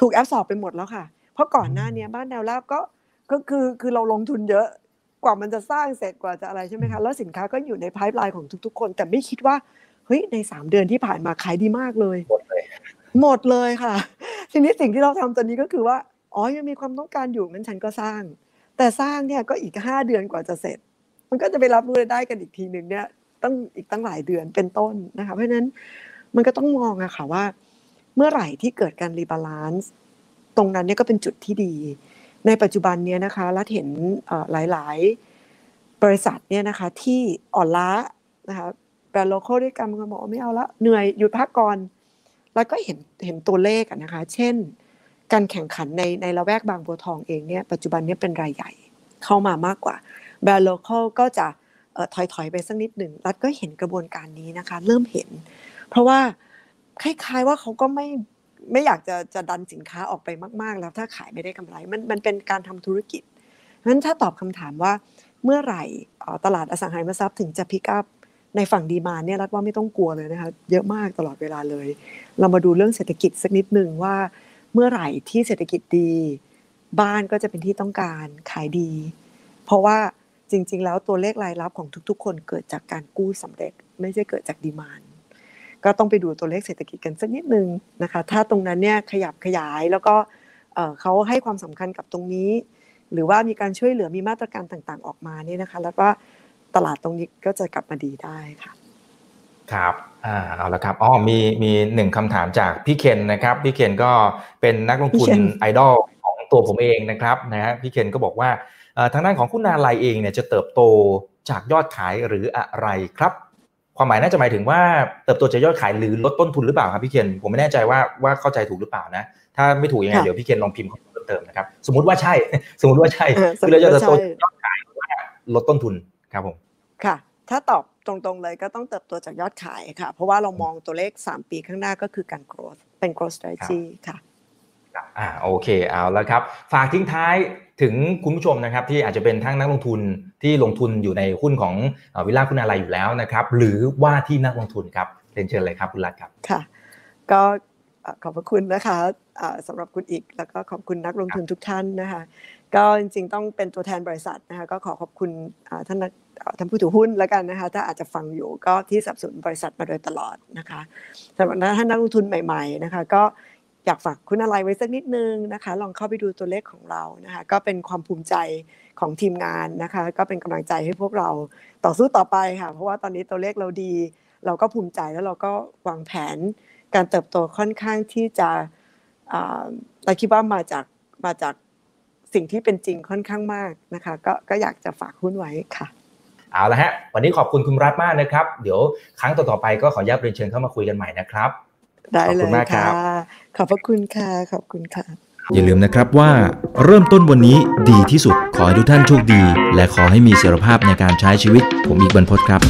ถูก absorb ไปหมดแล้วค่ะ เพราะก่อนหน้านี้บ้านแนวราบก็ก็คือคือเราลงทุนเยอะกว่ามันจะสร้างเสร็จกว่าจะอะไรใช่ไหมคะแล้วสินค้าก็อยู่ใน pipeline ของทุกๆ คน แต่ไม่คิดว่าเฮ้ยในสามเดือนที่ผ่านมาขายดีมากเลยหมดเลยหมดเลยค่ะ ทีนี้สิ่งที่เราทำตอนนี้ก็คือว่าอ๋อยังมีความต้องการอยู่งั้นฉันก็สร้าง แต่สร้างเนี่ยก็อีกห้าเดือนกว่าจะเสร็จ มันก็จะไปรับรู้ได้กันอีกทีหนึ่งเนี่ยต้องอีกตั้งหลายเดือนเป็นต้นนะคะเพราะฉะนั้นมันก็ต้องมองอะค่ะว่า เมื่อไหร่ที่เกิดการ rebalance ตรงนั้นเนี่ยก็เป็นจุดที่ดี ในปัจจุบันเนี่ยนะคะรัตน์เห็นหลาย ๆ บริษัทเนี่ยนะคะที่อ่อนล้านะคะแบรนด์ local ด้วยกันมันบอกไม่เอาละเหนื่อยหยุดพักก่อนแล้วก็เห็นเห็นตัวเลขนะคะ เช่น การแข่งขันในในละแวกบางบัวทองเองเนี่ยปัจจุบันเนี้ยเป็นรายใหญ่เข้ามามากกว่าแบรนด์ local ก็จะถอยถอยไปสักนิดหนึ่งรัตน์ก็เห็นกระบวนการนี้นะคะ เริ่มเห็น เพราะว่าคล้ายๆว่าเขาก็ไม่ ไม่อยากจะจะดันสินค้าออกไปมาก ๆ แล้วถ้าขายไม่ได้กำไร มันมันเป็นการทำธุรกิจเพราะฉะนั้นถ้าตอบคำถามว่าเมื่อไหร่ตลาดอสังหาริมทรัพย์ถึงจะพิกัพในฝั่งดีมาเนี่ยรัฐว่าไม่ต้องกลัวเลยนะคะเยอะมากตลอดเวลาเลย เรามาดูเรื่องเศรษฐกิจสักนิดหนึ่งว่า เมื่อไหร่ที่เศรษฐกิจดี บ้านก็จะเป็นที่ต้องการขายดี เพราะว่าจริง ๆ แล้วตัวเลขรายรับของทุก ๆ คนเกิดจากการกู้สำเร็จ ไม่ใช่เกิดจากดีมาน ก็ต้องไปดูตัวเลขเศรษฐกิจกันสักนิดนึงนะคะ ถ้าตรงนั้นเนี่ยขยับขยายแล้วก็เขาให้ความสำคัญกับตรงนี้ หรือว่ามีการช่วยเหลือมีมาตรการต่างๆ ออกมาเนี่ยนะคะ แล้วก็ตลาดตรงนี้ก็จะกลับมาดีได้ค่ะ ครับอ่าเอาละครับอ๋อมีมีหนึ่งคำถามจากพี่เคนนะครับพี่เคนก็เป็นนักลงทุนไอดอลของตัวผมเองนะครับนะฮะพี่เคนก็บอกว่าทางด้านของคุณนาลายเองเนี่ยจะเติบโตจากยอดขายหรืออะไรครับ ความหมายน่าจะหมายถึงว่าเติบโตจากยอดขายหรือลดต้นทุนหรือเปล่าครับพี่เคนผมไม่แน่ใจว่าว่าเข้าใจถูกหรือเปล่านะ ถ้าไม่ถูกยังไงเดี๋ยวพี่เคนลองพิมพ์เพิ่มเติมนะครับสมมติว่าใช่ สมมติว่าใช่คือเราจะเติบโตยอดขายหรือว่าลดต้นทุนครับผมค่ะ ถ้าตอบตรงๆเลยก็ต้องเติบโตจากยอดขายค่ะ เพราะว่าเรามองตัวเลข 3 ปีข้างหน้าก็คือการ growth เป็น growth strategy ค่ะ อ่าโอเคเอาแล้วครับ ฝากทิ้งท้ายถึงคุณผู้ชมนะครับที่อาจจะเป็นทั้งนักลงทุนที่ลงทุนอยู่ในหุ้นของวิลล่าคุณอะไรอยู่แล้วนะครับ หรือว่าที่นักลงทุนครับเรียนเชิญเลยครับคุณรัตครับค่ะ ก็ขอบพระคุณนะคะสำหรับคุณอีก แล้วก็ขอบคุณนักลงทุนทุกท่านนะคะ ก็จริงๆต้องเป็นตัวแทนบริษัทนะคะก็ขอขอบคุณท่านท่านผู้ถือหุ้นแล้วกันนะคะถ้าอาจจะฟังอยู่ก็ที่สับสนบริษัทมาโดยตลอดนะคะสำหรับท่านนักลงทุนใหม่ ๆนะคะ ก็ อยากฝากคุณอะไรไว้สักนิดนึงนะคะ ลองเข้าไปดูตัวเลขของเรานะคะ ก็เป็นความภูมิใจของทีมงานนะคะ ก็เป็นกำลังใจให้พวกเราต่อสู้ต่อไปค่ะ เพราะว่าตอนนี้ตัวเลขเราดี เราก็ภูมิใจแล้วเราก็วางแผนการเติบโตค่อนข้างที่จะเราคิดว่ามาจากมาจากสิ่งที่เป็นจริงค่อนข้างมากนะคะ ก็ก็อยากจะฝากหุ้นไว้ค่ะเอาละฮะ วันนี้ขอบคุณคุณรัฐมากนะครับ เดี๋ยวครั้งต่อๆไปก็ขออนุญาตเรียนเชิญเข้ามาคุยกันใหม่นะครับ ได้เลยค่ะ ขอบพระคุณค่ะ ขอบคุณค่ะ อย่าลืมนะครับว่าเริ่มต้นวันนี้ดีที่สุด ขอให้ทุกท่านโชคดี และขอให้มีเสรีภาพในการใช้ชีวิต ผมอีกบรรพศครับ